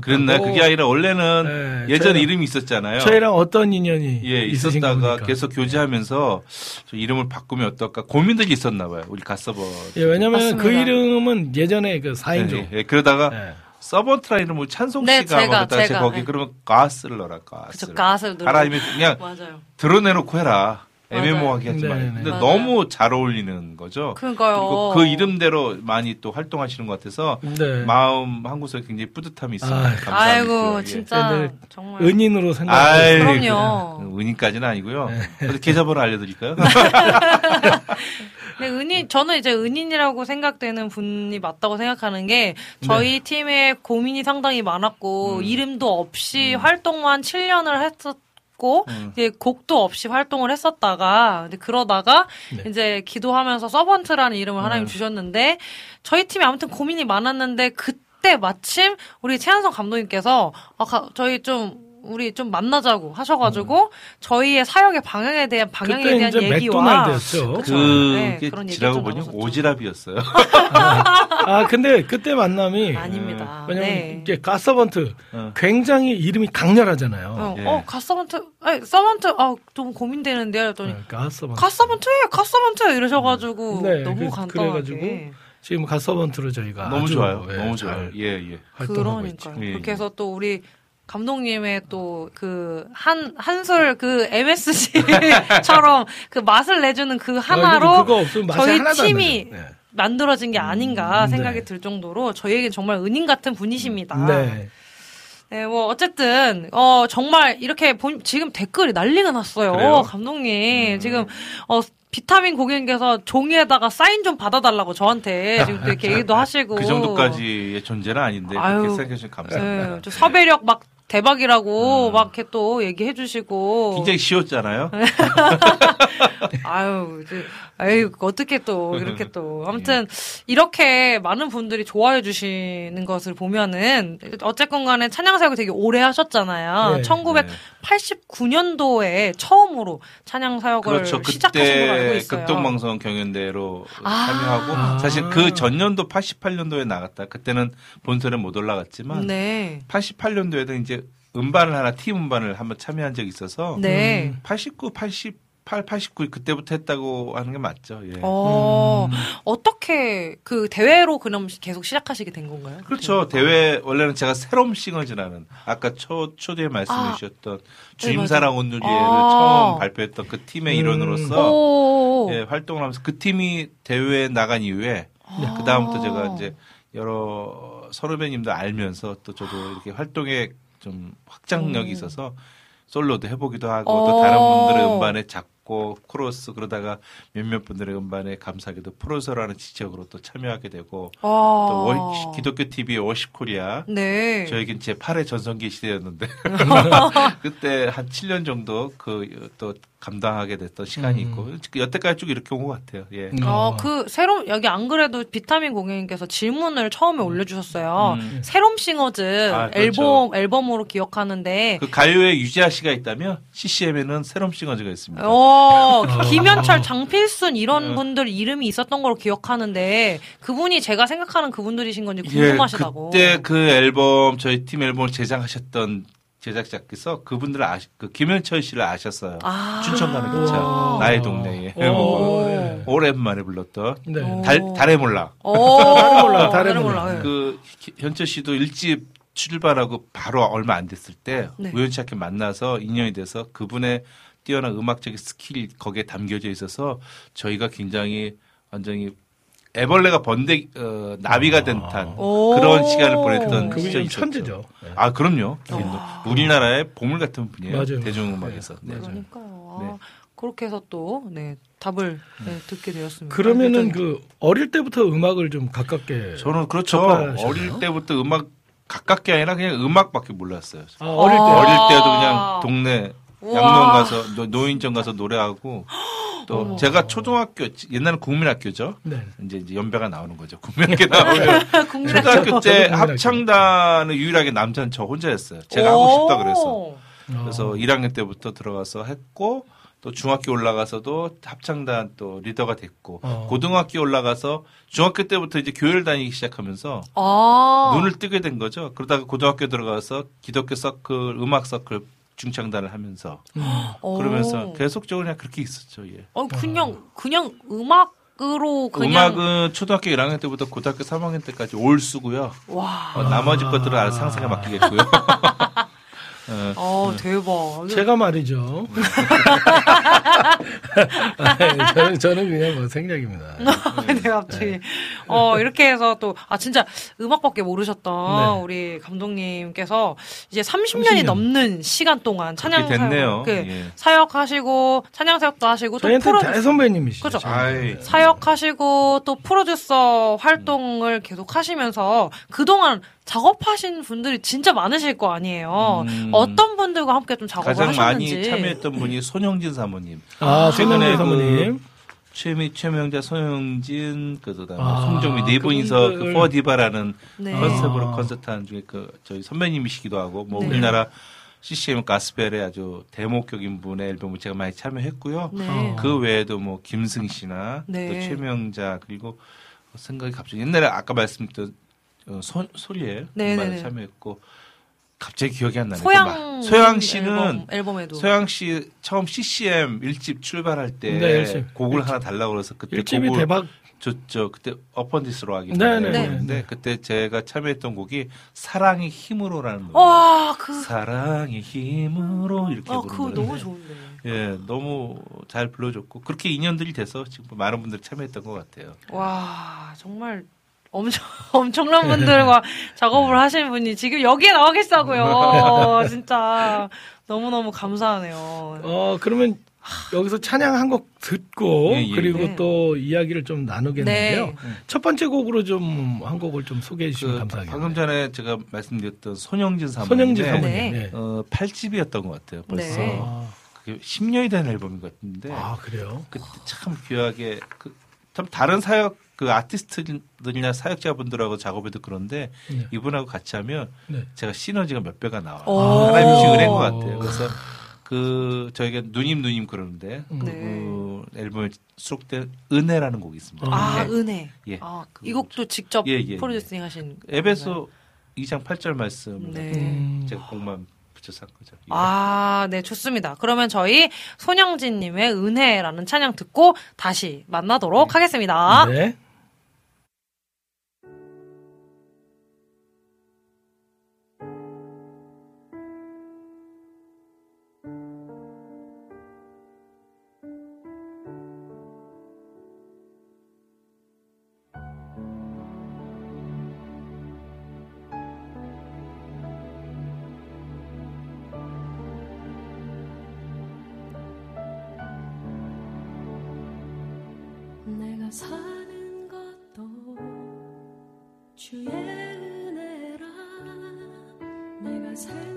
그랬나요? 그게 아니라 원래는 네, 예전에 저희랑- 이름이 있었잖아요. 저희랑 어떤 인연이 예, 있었다가 겁니까? 계속 교제하면서 저 이름을 바꾸면 어떨까 고민들이 있었나 봐요. 우리 갓서버. 예, 왜냐면. 그 이름은 예전에 그 4인조. 예, 예. 그러다가 예. 서번트라 이름을 찬송 네, 씨가 제가, 하다가 제가, 거기 예. 그러면 가스를 넣어라. 가스. 그쵸, 가스를 넣고. 하나님이 그냥 맞아요. 드러내놓고 해라. 애매모호하게 하지 네, 말고. 네, 근데 맞아요. 너무 잘 어울리는 거죠. 그러니까요. 그리고 그 이름대로 많이 또 활동하시는 것 같아서 네. 마음 한 구석에 굉장히 뿌듯함이 있습니다. 아, 감사합니다. 아이고, 예. 진짜 네, 네. 정말. 은인으로 있어요. 그럼요. 그 은인까지는 아니고요. 네. 계좌번호 알려드릴까요? 네, 은인, 저는 이제 은인이라고 생각되는 분이 맞다고 생각하는 게 저희 팀에 고민이 상당히 많았고 음. 이름도 없이 활동만 7년을 했었 고 음. 이제 곡도 없이 활동을 했었다가 근데 그러다가 네. 이제 기도하면서 서번트라는 이름을 하나님 음. 주셨는데 저희 팀이 아무튼 고민이 많았는데 그때 마침 우리 최한성 감독님께서 아, 가- 저희 좀 우리 좀 만나자고 하셔가지고 저희의 사역의 방향에 대한 방향에 음. 그때 대한 이제 얘기와 맥도날드였죠. 그쵸. 네, 그게 그런 지라고 좀 보니. 오지랖이었어요. 아 근데 그때 만남이 아닙니다. 왜냐면 네. 이제 가서번트 어. 굉장히 이름이 강렬하잖아요. 어, 예. 어, 갓서번트, 아니, 서번트, 아, 너무 고민되는데, 했더니, 네, 가서번트. 갓서번트, 갓서번트! 이러셔가지고, 네, 너무 그- 간단하게. 그래가지고 지금 가서번트로 저희가 너무 아주, 좋아요. 예, 너무 잘 좋아요. 예, 예. 활동하고 있죠. 그러니까요. 예, 예. 그렇게 해서 또 우리 감독님의 또 그 한, 한술 그 MSG처럼 그 맛을 내주는 그 하나로 아, 맛이 저희 팀이. 네. 만들어진 게 아닌가 음, 생각이 네. 들 정도로 저희에게 정말 은인 같은 분이십니다. 네. 네, 뭐 어쨌든 어 정말 이렇게 본, 지금 댓글이 난리가 났어요. 그래요? 감독님 지금 어 비타민 고객님께서 종이에다가 사인 좀 받아달라고 저한테 지금 또 이렇게 얘기도 하시고 그 정도까지의 존재는 아닌데 아유, 그렇게 생각해 감사합니다. 네, 저 섭외력 막 대박이라고 음. 막 이렇게 또 얘기해 주시고 굉장히 쉬웠잖아요. 네. 아유, 이제, 아유, 어떻게 또, 이렇게 또. 아무튼, 이렇게 많은 분들이 좋아해 주시는 것을 보면은, 어쨌건 간에 찬양사역을 되게 오래 하셨잖아요. 네. 1989년도에 처음으로 찬양사역을 그렇죠. 시작하신 걸로 알고 있어요. 극동방송 경연대로 아. 참여하고 아. 사실 그 전년도 88년도에 나갔다. 그때는 본선에 못 올라갔지만 네. 88년도에도 이제 음반을 하나 팀 음반을 한번 참여한 적이 있어서 네. 89, 88, 89 그때부터 했다고 하는 게 맞죠. 예. 어, 음. 어떻게 그 대회로 그럼 계속 시작하시게 된 건가요? 그렇죠. 대회 원래는 제가 새로운 싱어즈라는 아까 초 초대에 말씀해 아. 주셨던 네, 주임사랑 온누리에를 아. 처음 발표했던 그 팀의 음. 일원으로서 오. 예, 활동을 하면서 그 팀이 대회에 나간 이후에 아. 그 다음부터 제가 이제 여러 선후배님도 알면서 또 저도 이렇게 활동에 좀 확장력이 음. 있어서 솔로도 해보기도 하고 어. 또 다른 분들의 음반에 작곡 코러스 그러다가 몇몇 분들의 음반에 감사하게도 프로듀서라는 직책으로 또 참여하게 되고 아. 또 워- 기독교 TV의 워십 코리아 네. 저에겐 제 8회 전성기 시대였는데 그때 한 7년 정도 그 또 감당하게 됐던 시간이 음. 있고 여태까지 쭉 이렇게 온 것 같아요. 예. 음. 어, 그, 새롬, 여기 안 그래도 비타민 고객님께서 질문을 처음에 올려주셨어요. 음. 새롬 싱어즈 아, 그렇죠. 앨범, 앨범으로 기억하는데, 그 가요에 유지아 씨가 있다면 CCM에는 새롬 싱어즈가 있습니다. 어, 김현철, 장필순 이런 어. 분들 이름이 있었던 걸로 기억하는데, 그분이 제가 생각하는 그분들이신 건지 예, 궁금하시다고. 그때 그 앨범 저희 팀 앨범을 제작하셨던 제작자께서 그분들을 아시, 그 김현철 씨를 아셨어요. 아. 춘천 가는 기차 오. 나의 동네에 오. 오. 네. 오랜만에 불렀던 네. 오. 달 달의 몰락. 오. 달의 몰락, 달의 달의 몰락. 예. 그 현철 씨도 일집 출발하고 바로 얼마 안 됐을 때 네. 우연치 않게 만나서 인연이 돼서 그분의 뛰어난 음악적인 skill이 거기에 담겨져 있어서 저희가 굉장히 완전히 애벌레가 번데 어, 나비가 된 듯한 오. 그런 시간을 보냈던 그분이 시절이. 천재죠. 네. 아 그럼요. 와. 우리나라의 보물 같은 분이에요. 맞아요. 대중음악에서. 네. 그러니까요. 아, 네. 그렇게 해서 또, 네, 답을 네, 듣게 되었습니다. 그러면은 그 어릴 때부터 음악을 좀 가깝게 저는 그렇죠. 접하셨나요? 어릴 때부터 음악 가깝게 아니라 그냥 음악밖에 몰랐어요. 아, 어릴 때 아. 어릴 때도 그냥 동네 우와. 양로원 가서 노- 노인정 가서 노래하고 또 어머. 제가 초등학교 옛날엔 국민학교죠. 네. 이제 이제 연배가 나오는 거죠. 국민학교 나오면. 초등학교 때. 합창단은 유일하게 남자는 저 혼자였어요. 제가 하고 싶다 그래서. 그래서 어. 1학년 때부터 들어가서 했고 또 중학교 올라가서도 합창단 또 리더가 됐고 어. 고등학교 올라가서 중학교 때부터 이제 교회를 다니기 시작하면서 아. 눈을 뜨게 된 거죠. 그러다가 고등학교 들어가서 기독교 서클, 음악 서클 중창단을 하면서 오. 그러면서 계속적으로 그냥 그렇게 있었죠. 예. 어, 그냥, 그냥 음악으로 그냥. 음악은 초등학교 1학년 때부터 고등학교 3학년 때까지 올 쓰고요. 와. 어, 나머지 것들은 알아서 상상에 맡기겠고요. 어, 어, 대박. 제가 말이죠. 아, 저는, 저는 그냥 뭐 생략입니다. 네, 갑자기. 어, 이렇게 해서 또, 아, 진짜 음악밖에 모르셨던 네. 우리 감독님께서 이제 30년이 30년. 넘는 시간 동안 찬양. 사역, 그 예. 사역하시고, 찬양 사역도 하시고, 또 저희한테 프로, 대선배님이시죠. 그죠. 아이. 사역하시고, 또 프로듀서 활동을 계속 하시면서, 그동안 작업하신 분들이 진짜 많으실 거 아니에요. 음. 어떤 분들과 함께 좀 작업을 가장 하셨는지. 많이 참여했던 분이 손영진 사모님. 아, 최근에 최근에 사모님. 최미 최명자 손영진 그 다음에 아, 송정미 네 분이서 그. 포디바라는 네. 컨셉으로 아. 콘서트한 중에 그 저희 선배님이시기도 하고 뭐 네. 우리나라 CCM 가스펠의 아주 대목격인 분의 앨범을 제가 많이 참여했고요. 네. 그 외에도 뭐 김승 씨나 네. 또 최명자 그리고 생각이 갑자기 옛날에 아까 말씀드렸던 어, 소, 소리에 네, 많이 네, 네. 참여했고 갑자기 기억이 안 나네요. 소양. 소양 씨는 앨범, 앨범 에도. 소양 씨 처음 CCM 1집 출발할 때 네. 곡을 일집. 하나 달라고 그래서 그때 일집이 곡을 대박. 줬죠. 그때 어펀디스로 하기 네, 네, 네. 했는데 그때 제가 참여했던 곡이 사랑의 힘으로라는 노래. 와, 그. 사랑의 힘으로 이렇게 아, 부르는 노래. 너무 좋은데. 예, 너무 잘 불러줬고 그렇게 인연들이 돼서 지금 많은 분들이 참여했던 것 같아요. 와, 정말 엄청, 엄청난 분들과 작업을 하신 분이 지금 여기에 나와 계시다고요. 진짜. 너무 너무 감사하네요. 어, 그러면 여기서 찬양 한 곡 듣고 예, 예. 그리고 네. 또 이야기를 좀 나누겠는데요. 네. 첫 번째 곡으로 좀 한 곡을 좀 소개해 주시면 그 감사하겠습니다. 방금 전에 제가 말씀드렸던 손영진 사모님. 손영지 사모님. 네. 네. 어, 8집이었던 것 같아요. 벌써. 네. 아, 그게 10년이 된 앨범인 것 같은데. 아, 그래요? 그때 참 귀하게 그, 참 다른 사역 그 아티스트들이나 사역자분들하고 작업해도 그런데 네. 이분하고 같이 하면 네. 제가 시너지가 몇 배가 나와요. 오. 하나님 주신 은혜인 것 같아요. 그래서 그 저희가 누님 누님 그러는데 음. 네. 그 앨범에 수록된 은혜라는 곡이 있습니다. 아, 네. 은혜. 예. 아, 그 이 곡도 직접 예, 예, 프로듀싱 하신. 에베소 2장 8절 말씀 네. 음. 제가 곡만 붙여서 한 거죠. 예. 아, 네, 좋습니다. 그러면 저희 손영진님의 은혜라는 찬양 듣고 다시 만나도록 하겠습니다. 네. 내가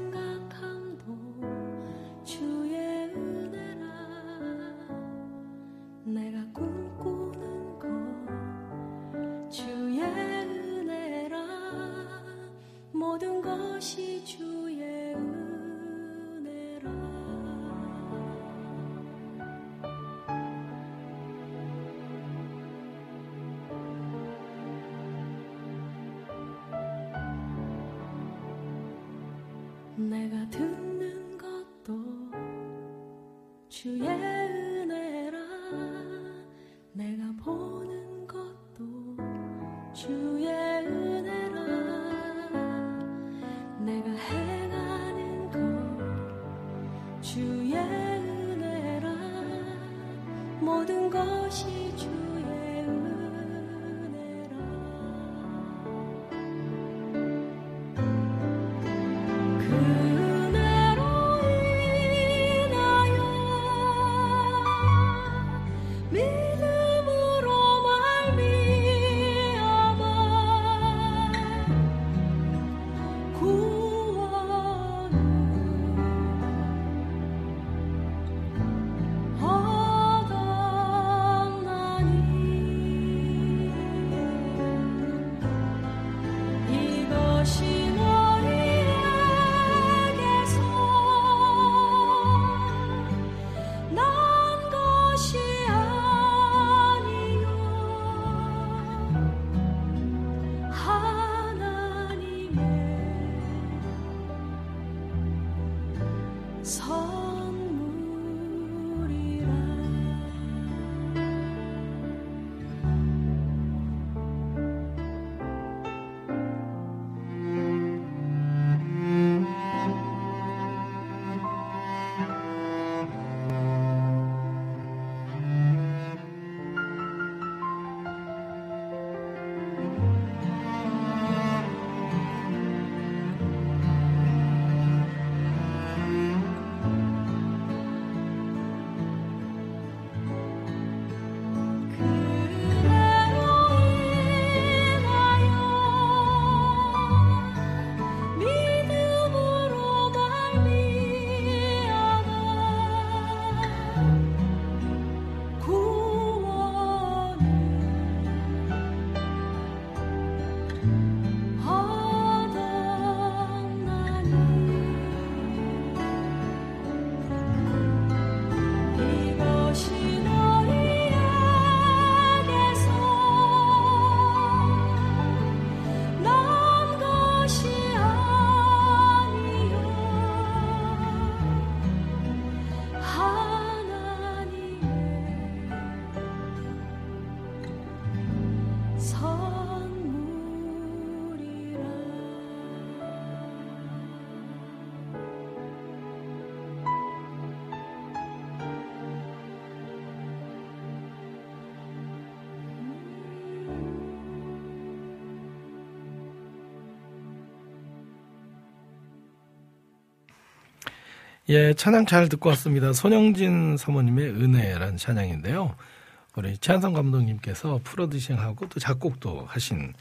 예, 찬양 잘 듣고 왔습니다. 손영진 사모님의 은혜라는 찬양인데요. 우리 최한성 감독님께서 프로듀싱하고 또 작곡도 하신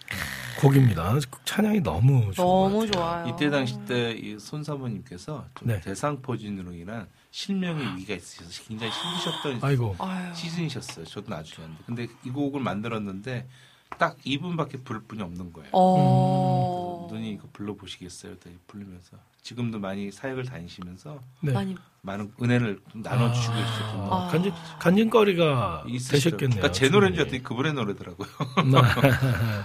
곡입니다. 찬양이 너무 좋은 것 너무. 좋아요. 이때 당시 때 손 사모님께서 좀 네. 대상포진으로 인한 실명의 위기가 있으셔서 굉장히 힘드셨던 아이고. 시즌이셨어요. 저도 나중에. 근데 이 곡을 만들었는데 딱 2분밖에 부를 분이 없는 거예요. 어. 눈이 이거 불러보시겠어요? 그랬더니 부르면서 지금도 많이 사역을 다니시면서 네. 많이 많은 은혜를 좀 나눠주시고 계시거든요. 아, 간질, 간질거리가 있으시죠. 되셨겠네요. 그러니까 제 노래인 줄. 알았더니 그분의 노래더라고요.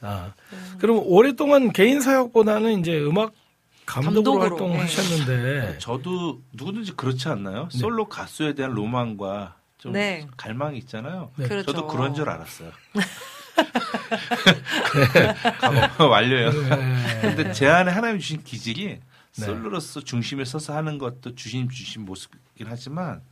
아, 그럼 오랫동안 개인 사역보다는 이제 음악 감독으로, 감독으로, 활동하셨는데 저도 누구든지 그렇지 않나요? 네. 솔로 가수에 대한 로망과 좀 네. 갈망이 있잖아요. 네. 그렇죠. 저도 그런 줄 알았어요. 과거 완료예요. 네. 근데 제 안에 하나님 주신 기질이 네. 솔로로서 중심에 서서 하는 것도 주신 주신 모습이긴 하지만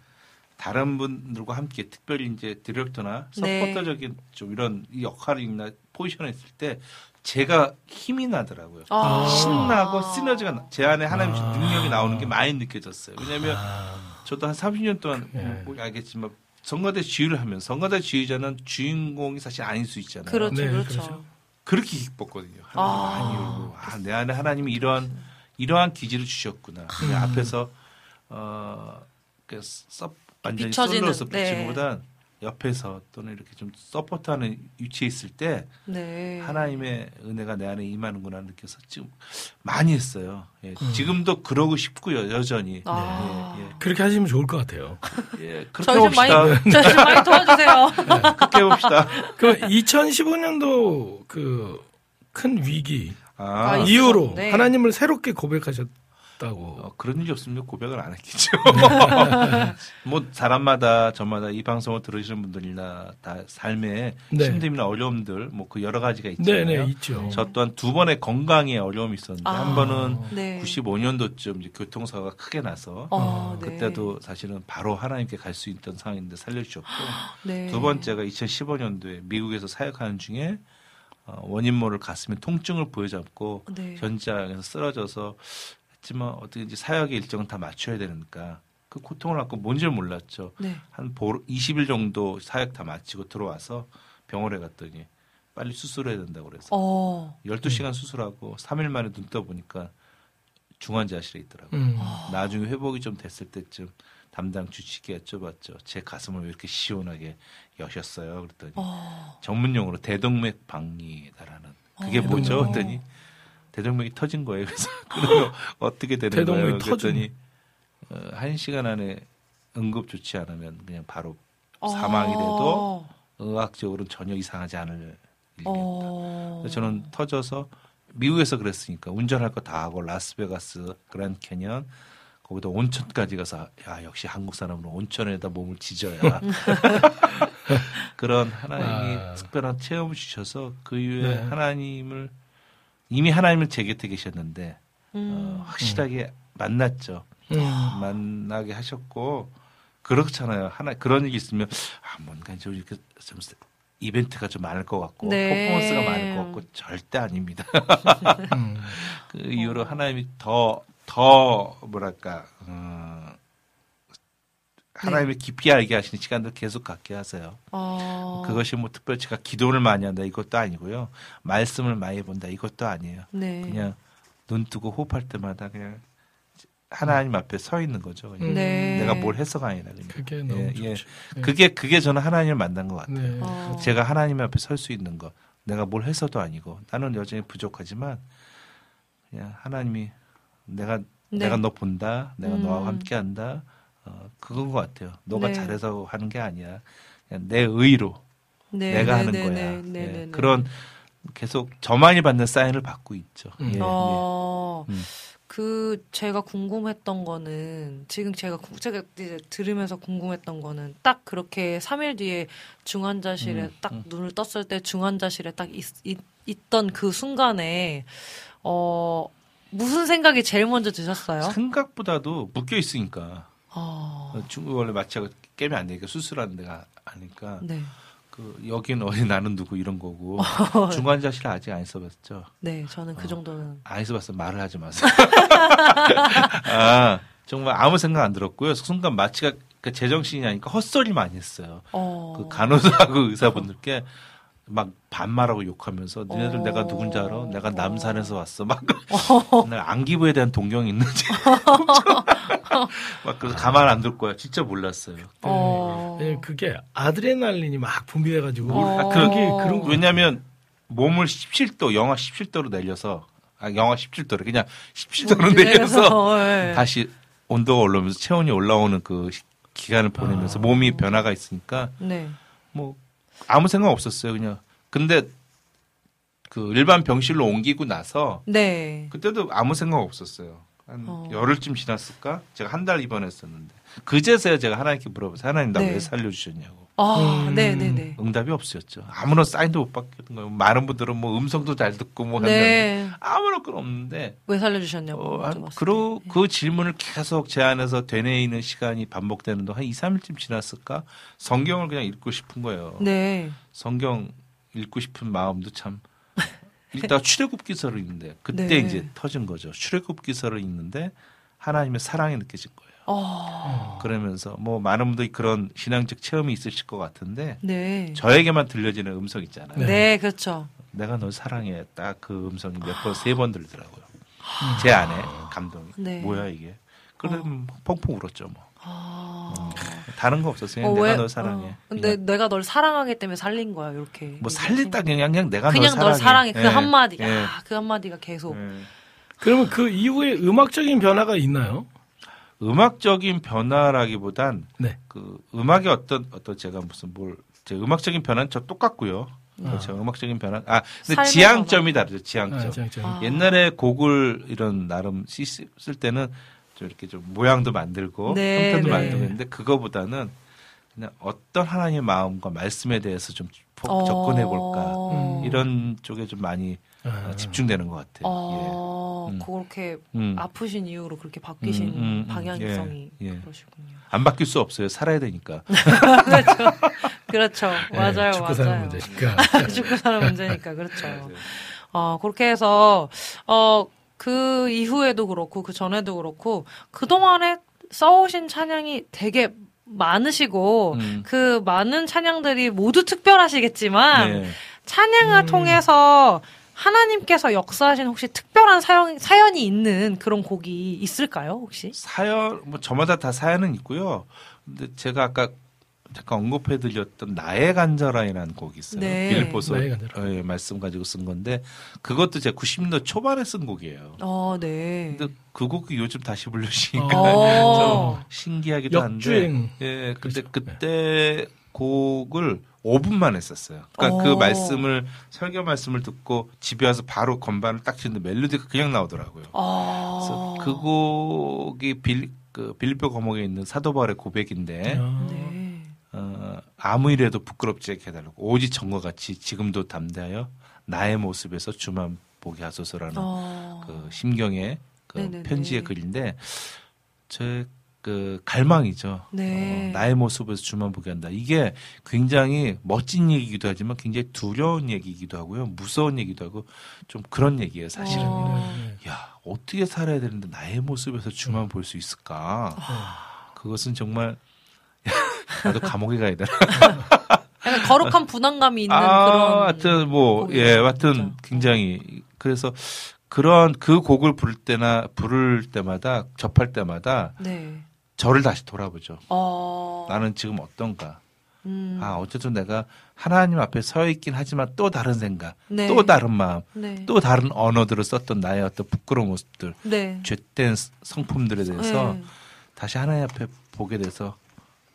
다른 분들과 함께 특별히 이제 디렉터나 네. 서포터적인 좀 이런 역할이나 포지션에 있을 때 제가 힘이 나더라고요. 아. 신나고 시너지가 나- 제 안에 하나님 주신 아. 능력이 나오는 게 많이 느껴졌어요. 왜냐하면 아, 저도 한 30년 동안 예. 뭐 알겠지만 성가대 지휘를 하면 성가대 지휘자는 주인공이 사실 아닐 수 있잖아요. 그렇죠, 네, 그렇죠. 그렇죠. 그렇게 기뻤거든요. 하나님 아. 많이 울고 아, 내 안에 하나님이 이러한 이러한 기질을 주셨구나. 음. 앞에서 어, 그 서, 완전히 비춰지는, 솔로로서 네. 비치는 것보다 옆에서 또는 이렇게 좀 서포트하는 위치에 있을 때 네. 하나님의 은혜가 내 안에 임하는구나 느껴서 지금 많이 했어요. 예, 음. 지금도 그러고 싶고요, 여전히. 아. 예, 예. 그렇게 하시면 좋을 것 같아요. 예, 그렇게 저희 좀 많이. 저희 좀 많이 도와주세요. 그렇게 해봅시다. 그 2015년도 그 큰 위기 아, 아, 이후로 있었는데. 하나님을 새롭게 고백하셨 다고. 어, 그런 일이 없으면 고백을 안 했겠죠. 뭐 사람마다 저마다 이 방송을 들으시는 분들이나 다 삶의 네. 힘듦이나 어려움들 뭐 그 여러 가지가 있잖아요. 네네 있죠. 저 또한 두 번의 건강에 어려움이 있었는데 아. 한 번은 네. 95년도쯤 이제 교통사고가 크게 나서 어, 네. 그때도 사실은 바로 하나님께 갈 수 있던 상황인데 살려주셨고 네. 두 번째가 2015년도에 미국에서 사역하는 중에 어, 원인 모를 가슴에 통증을 보여잡고 네. 현장에서 쓰러져서 했지만 어떻게든지 사역의 일정은 다 맞춰야 되니까 그 고통을 갖고 뭔지를 몰랐죠. 네. 한 보름 20일 정도 사역 다 마치고 들어와서 병원에 갔더니 빨리 수술해야 된다고 그래서 어. 12시간 수술하고 3일 만에 눈 떠보니까 중환자실에 있더라고요. 음. 나중에 회복이 좀 됐을 때쯤 담당 주치기가 여쭤봤죠. 제 가슴을 왜 이렇게 시원하게 여셨어요? 그랬더니 어. 전문 용어로 대동맥 방이다라는 그게 어. 뭐죠? 그랬더니 대동맥이 터진 거예요. 그래서 그러면 어떻게 되는 대동맥이 거예요? 그랬더니 어, 한 시간 안에 응급 조치 안 하면 그냥 바로 어. 사망이 돼도 의학적으로는 전혀 이상하지 않을 일이었다. 어. 저는 터져서 미국에서 그랬으니까 운전할 거 다 하고 라스베가스, 그랜드 캐년 거기다 온천까지 가서 야 역시 한국 사람은 온천에다 몸을 지져야 그런 하나님이 아. 특별한 체험을 주셔서 그 이후에 네. 하나님을 이미 하나님은 제 곁에 계셨는데 음. 어, 확실하게 만났죠. 음. 만나게 하셨고 그렇잖아요. 하나 그런 일이 있으면 아 뭔가 좀 이렇게 좀 이벤트가 좀 많을 것 같고 네. 퍼포먼스가 많을 것 같고 절대 아닙니다. 음. 그 이후로 하나님이 더더 뭐랄까 어, 하나님의 깊이 알게 하시는 시간들 계속 갖게 하세요. 어. 그것이 뭐 특별히 제가 기도를 많이 한다 이것도 아니고요. 말씀을 많이 본다 이것도 아니에요. 네. 그냥 눈 뜨고 호흡할 때마다 그냥 하나님 앞에 서 있는 거죠. 그냥 네. 내가 뭘 해서가 아니라 그냥. 그게 너무 예, 좋죠. 예. 네. 그게 그게 저는 하나님을 만난 것 같아요. 네. 어. 제가 하나님 앞에 설 수 있는 거. 내가 뭘 해서도 아니고 나는 여전히 부족하지만 그냥 하나님이 내가 네. 내가 너 본다. 내가 음. 너와 함께한다. 어, 그건 것 같아요. 너가 네. 잘해서 하는 게 아니야. 그냥 내 의로 네, 내가 네, 하는 네, 거야. 네, 네, 예, 네, 네. 그런 계속 저만이 받는 사인을 받고 있죠. 음. 예, 예. 어, 음. 그 제가 궁금했던 거는 지금 제가 구- 제가 이제 들으면서 궁금했던 거는 딱 그렇게 3일 뒤에 중환자실에 음, 딱 음. 눈을 떴을 때 중환자실에 딱 있, 있, 있던 그 순간에 어 무슨 생각이 제일 먼저 드셨어요? 생각보다도 묶여 있으니까 어, 중국 원래 마취하고 깨면 안 되니까 수술하는 데가 아니까 네, 그 여기는 어디 나는 누구 이런 거고 중환자실 아직 안 있어봤죠. 네, 저는 그 어. 정도는 안 있어봤어 말을 하지 마세요. 아 정말 아무 생각 안 들었고요. 순간 마치가 그 제정신이 아니까 헛소리 많이 했어요. 어. 그 간호사하고 의사분들께 막 반말하고 욕하면서 니네들 어. 내가 누군지 알아? 내가 남산에서 왔어. 막 내가 안기부에 대한 동경이 있는지 막 그래서 가만 안 둘 거야. 진짜 몰랐어요. 어. 예, 그게 아드레날린이 막 분비돼가지고 어. 아, 그런 게 그런 거 왜냐하면 몸을 17도 영하 17도로 내려서 아 영하 17도로 그냥 17도로 내려서 예. 다시 온도가 올라오면서 체온이 올라오는 그 시- 기간을 보내면서 몸이 변화가 있으니까 네. 뭐 아무 생각 없었어요 그냥 근데 그 일반 병실로 옮기고 나서 네. 그때도 아무 생각 없었어요 한 어. 열흘쯤 지났을까 제가 한 달 입원했었는데 그제서야 제가 하나님께 물어봤어요 하나님 나왜 네. 살려주셨냐고 아, 음. 네, 네, 네. 응답이 없었죠 아무런 사인도 못 받겠는 거예요 많은 분들은 뭐 음성도 잘 듣고 뭐 네. 아무런 건 없는데 왜 살려주셨냐고. 어, 한, 그러, 때. 그 질문을 계속 제 안에서 되뇌이는 시간이 반복되는 동안 한 2, 3일쯤 지났을까? 성경을 그냥 읽고 싶은 거예요. 네. 성경 읽고 싶은 마음도 참. 읽다가 출애굽 기서를 읽는데 그때 네. 이제 터진 거죠. 출애굽 기서를 읽는데 하나님의 사랑이 느껴진 거예요. 어. 그러면서 뭐 많은 분들이 그런 신앙적 체험이 있으실 것 같은데 네. 저에게만 들려지는 음성 있잖아요. 네, 그렇죠. 내가 널 사랑해. 딱 그 음성이 몇 번, 세번 들리더라고요. 제 안에 감동이. 네. 뭐야 이게. 그럼 펑펑 울었죠 뭐. 아. 다른 거 없었어요. 어, 내가 왜? 널 사랑해. 어. 근데 그냥 내가 널 사랑하기 때문에 살린 거야, 이렇게. 뭐 살렸다 그냥 그냥 내가 그냥 널널 사랑해. 그 예, 한마디가. 예, 아, 그 한마디가 계속. 예. 그러면 그 이후에 음악적인 변화가 있나요? 음악적인 변화라기보단 네. 그 음악의 어떤 어떤 제가 무슨 뭘 제 음악적인 변화는 저 똑같고요. 아. 제 음악적인 변화 아 근데 지향점이 다르죠. 지향점. 아, 장점. 아. 옛날에 곡을 이런 나름 시- 쓸 때는 좀 이렇게 좀 모양도 만들고 네, 형태도 네. 만들고 했는데 그거보다는 그냥 어떤 하나님의 마음과 말씀에 대해서 좀 어. 접근해 볼까 음. 이런 쪽에 좀 많이 아. 어, 집중되는 것 같아요. 어, 음. 그렇게 예. 음. 아프신 이후로 그렇게 바뀌신 음, 음, 음. 방향성이 예, 예. 그러시군요. 안 바뀔 수 없어요. 살아야 되니까. 그렇죠. 예, 맞아요. 죽고 맞아요. 사는 문제니까. 죽고 사는 문제니까 그렇죠. 어, 그렇게 해서 어, 그 이후에도 그렇고 그 전에도 그렇고 그 동안에 써오신 찬양이 되게 많으시고 음. 그 많은 찬양들이 모두 특별하시겠지만 네. 찬양을 음. 통해서 하나님께서 역사하신 혹시 특별한 사연, 사연이 있는 그런 곡이 있을까요, 혹시? 사연 뭐 저마다 다 사연은 있고요. 근데 제가 아까 잠깐 언급해드렸던 나의 간절함이라는 곡이 있어요. 네. 빌보서. 어, 예, 말씀 가지고 쓴 건데 그것도 제가 90년대 초반에 쓴 곡이에요. 어, 네. 근데 그 곡이 요즘 다시 불려지니까 어. 좀 신기하기도 한데 역주행. 예, 근데 그렇죠. 그때 곡을 5분만 했었어요. 그러니까 어. 그 말씀을 설교 말씀을 듣고 집에 와서 바로 건반을 딱 치는데 멜로디가 그냥 나오더라고요. 어. 그래서 그 곡이 빌, 그 빌립보 거목에 있는 사도 바울의 고백인데 아. 네. 어, 아무 일에도 부끄럽지 않게 해달라고 오직 전과 같이 지금도 담대하여 나의 모습에서 주만 보게 하소서라는 어. 그 심경의 그 네네네. 편지의 글인데 제 그 갈망이죠. 네. 어, 나의 모습에서 주만 보게 한다. 이게 굉장히 멋진 얘기이기도 하지만 굉장히 두려운 얘기이기도 하고요. 무서운 얘기도 하고 좀 그런 얘기예요, 사실은. 어. 야, 어떻게 살아야 되는데 나의 모습에서 주만 볼 수 있을까? 그것은 정말 나도 감옥에 가야 되나? 약간 거룩한 분안감이 있는 아, 그런. 하여튼 뭐 예, 하여튼 진짜. 굉장히 그래서 그런 그 곡을 부를 때나 부를 때마다 접할 때마다 네. 저를 다시 돌아보죠. 어. 나는 지금 어떤가? 음. 아, 어쨌든 내가 하나님 앞에 서 있긴 하지만 또 다른 생각, 네. 또 다른 마음, 네. 또 다른 언어들을 썼던 나의 어떤 부끄러운 모습들, 네. 죄된 성품들에 대해서 네. 다시 하나님 앞에 보게 돼서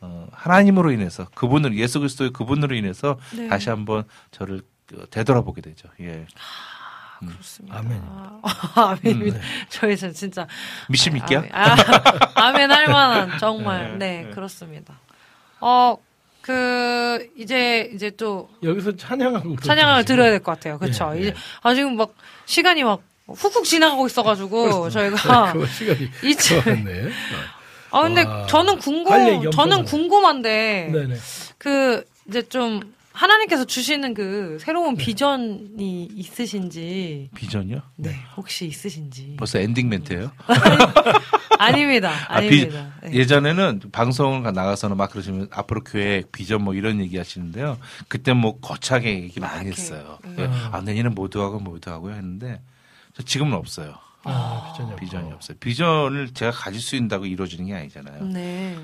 어, 하나님으로 인해서 그분을 예수 그리스도의 그분으로 인해서 네. 다시 한번 저를 어, 되돌아보게 되죠. 예. 그렇습니다. 아멘입니다. 아, 아멘입니다. 저희는 진짜 믿습니까? 아, 아, 아 멘 할 만한 정말 네, 네, 네. 그렇습니다. 어, 그 이제 이제 또 여기서 찬양하고 찬양을 들어야 될 것 같아요. 그렇죠. 예, 예. 이제 아 지금 막 시간이 막 훅훅 지나가고 있어가지고 저희가 그거 시간이 이쯤. 아 근데 와. 저는 궁금 저는. 궁금한데 네네. 그 이제 좀 하나님께서 주시는 그 새로운 네. 비전이 있으신지 비전이요? 네 혹시 있으신지 벌써 엔딩 멘트예요? 아닙니다. 아, 비- 아닙니다. 네. 예전에는 방송을 나가서는 막 그러시면 앞으로 계획, 비전 뭐 이런 얘기 하시는데요. 그때 뭐 거창하게 얘기 많이 했어요. 음. 예, 아, 내년에 모두 하고 모두 하고요 했는데 저 지금은 없어요. 아, 비전이 없고. 비전이 없어요. 비전을 제가 가질 수 있다고 이루어지는 게 아니잖아요. 네.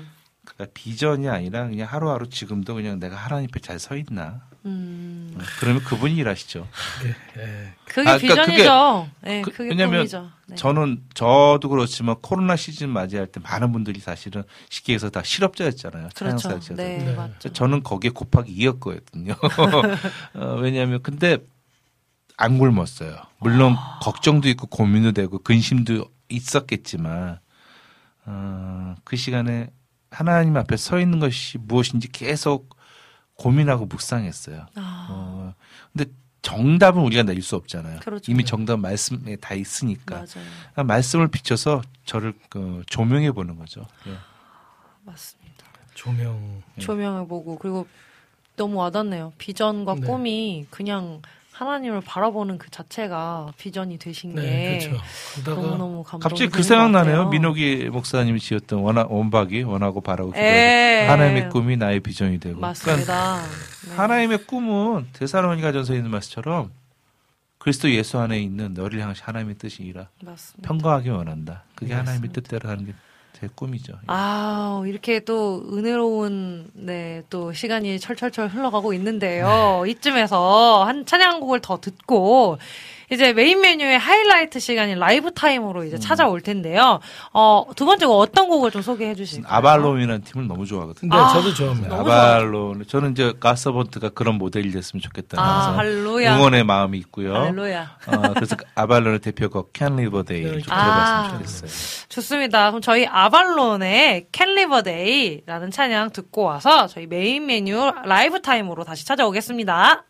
그러니까 비전이 아니라 그냥 하루하루 지금도 그냥 내가 하나님 앞에 잘 서 있나. 음. 그러면 그분이 일하시죠. 예. 그게 아, 그러니까 비전이죠. 네, 그- 그게 왜냐면 꿈이죠. 네. 저는 저도 그렇지만 코로나 시즌 맞이할 때 많은 분들이 사실은 쉽게 해서 다 실업자였잖아요. 그렇죠. 네, 네. 맞죠. 저는 거기에 곱하기 2였거든요. 어, 왜냐하면 근데 안 굶었어요. 물론 아. 걱정도 있고 고민도 되고 근심도 있었겠지만 어, 그 시간에 하나님 앞에 서 있는 것이 무엇인지 계속 고민하고 묵상했어요. 아, 어, 근데 정답은 우리가 내릴 수 없잖아요. 그렇죠. 이미 정답 말씀에 다 있으니까 맞아요. 아, 말씀을 비춰서 저를 그, 조명해 보는 거죠. 예. 맞습니다. 조명. 조명을 보고 그리고 너무 와닿네요. 비전과 네. 꿈이 그냥 하나님을 바라보는 그 자체가 비전이 되신 네, 게 그렇죠. 그러다가 너무너무 감동이 갑자기 그 되는 생각 것 나네요. 같아요. 민호기 목사님이 지었던 원하, 원박이 원하고 바라고 기도하고 예. 하나님의 꿈이 나의 비전이 되고. 그러니까 맞습니다. 네. 하나님의 꿈은 데살로니가 전서에 있는 말씀처럼 그리스도 예수 안에 있는 너를 향하신 하나님의 뜻이라 맞습니다. 평가하기 원한다. 그게 하나님의 맞습니다. 뜻대로 하는 게 제 꿈이죠. 아, 이렇게 또 은혜로운 네, 또 시간이 철철철 흘러가고 있는데요. 네. 이쯤에서 한 찬양곡을 더 듣고 이제 메인 메뉴의 하이라이트 시간이 라이브 타임으로 음. 이제 찾아올 텐데요. 어, 두 번째 곡 어떤 곡을 좀 소개해 주실까요? 아발론이라는 팀을 너무 좋아하거든요. 네, 아, 저도 좋아합니다. 아발론 저는 이제 가서번트가 그런 모델이 됐으면 좋겠다. 아, 할렐루야. 응원의 마음이 있고요. 할렐루야. 어, 그래서 아발론의 대표곡 캔 리버 데이를 좀 아. 들어봤으면 좋겠어요. 좋습니다. 그럼 저희 아발론의 캔 리버데이라는 찬양 듣고 와서 저희 메인 메뉴 라이브 타임으로 다시 찾아오겠습니다.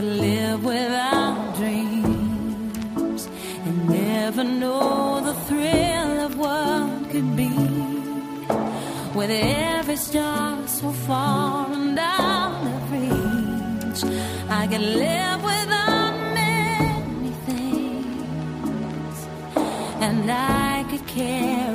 Could live without dreams and never know the thrill of what could be with every star so far and out of reach. I could live without many things, and I could carry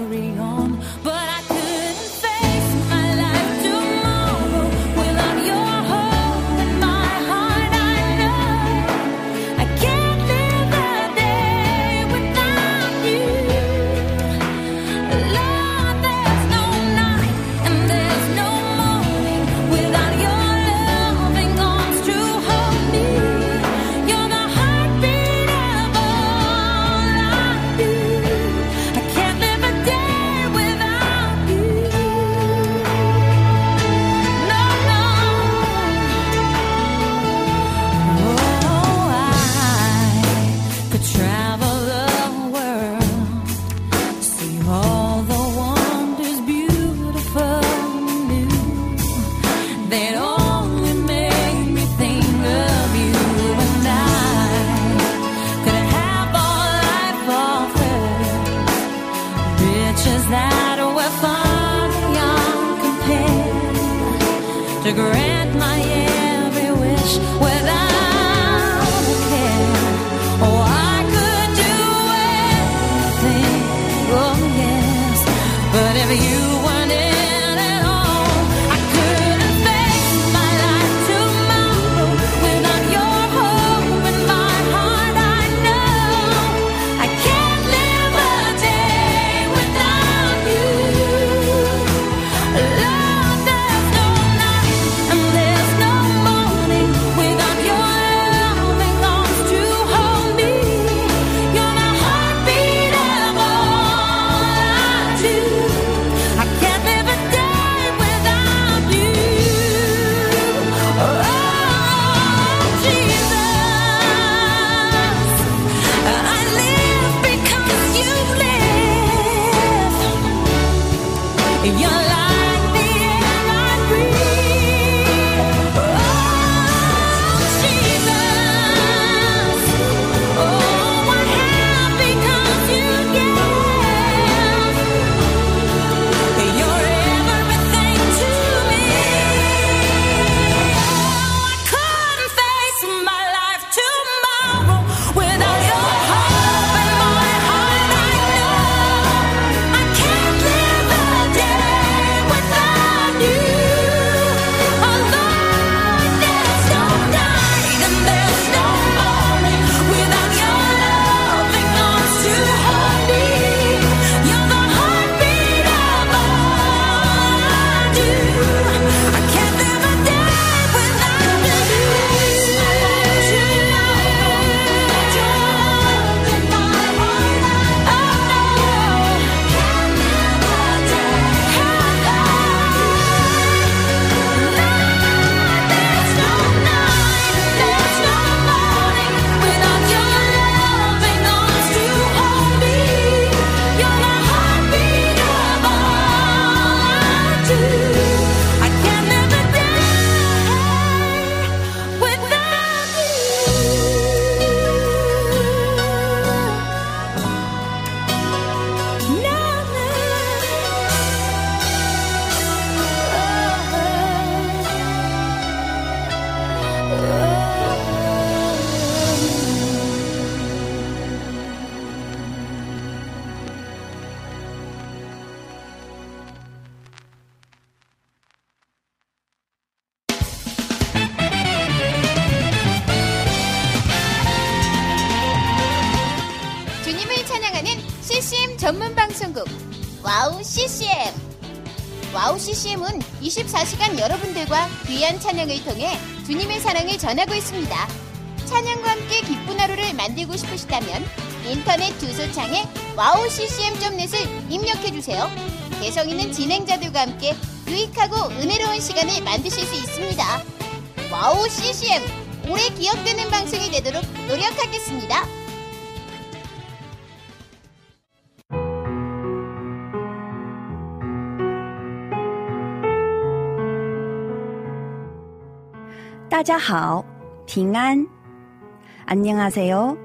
If You. CCM.net을 입력해 주세요. 개성 있는 진행자들과 함께 유익하고 은혜로운 시간을 만드실 수 있습니다. 와우 CCM 오래 기억되는 방송이 되도록 노력하겠습니다. 따자하오, 빙안. 안녕하세요.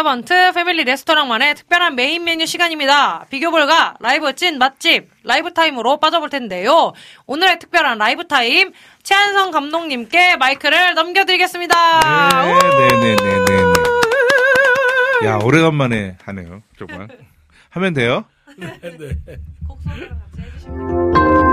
서번트 패밀리 레스토랑만의 특별한 메인 메뉴 시간입니다. 비교 불가 라이브 찐 맛집 라이브 타임으로 빠져볼 텐데요. 오늘의 특별한 라이브 타임 최한성 감독님께 마이크를 넘겨드리겠습니다. 네네네네네. 야 오래간만에 하네요. 정말. 하면 돼요? 네. 주님의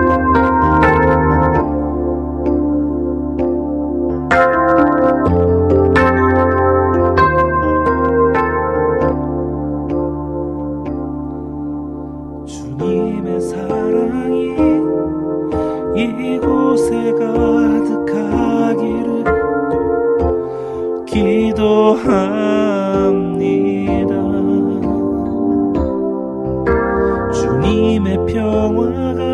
이곳에 가득하기를 기도합니다. 주님의 평화가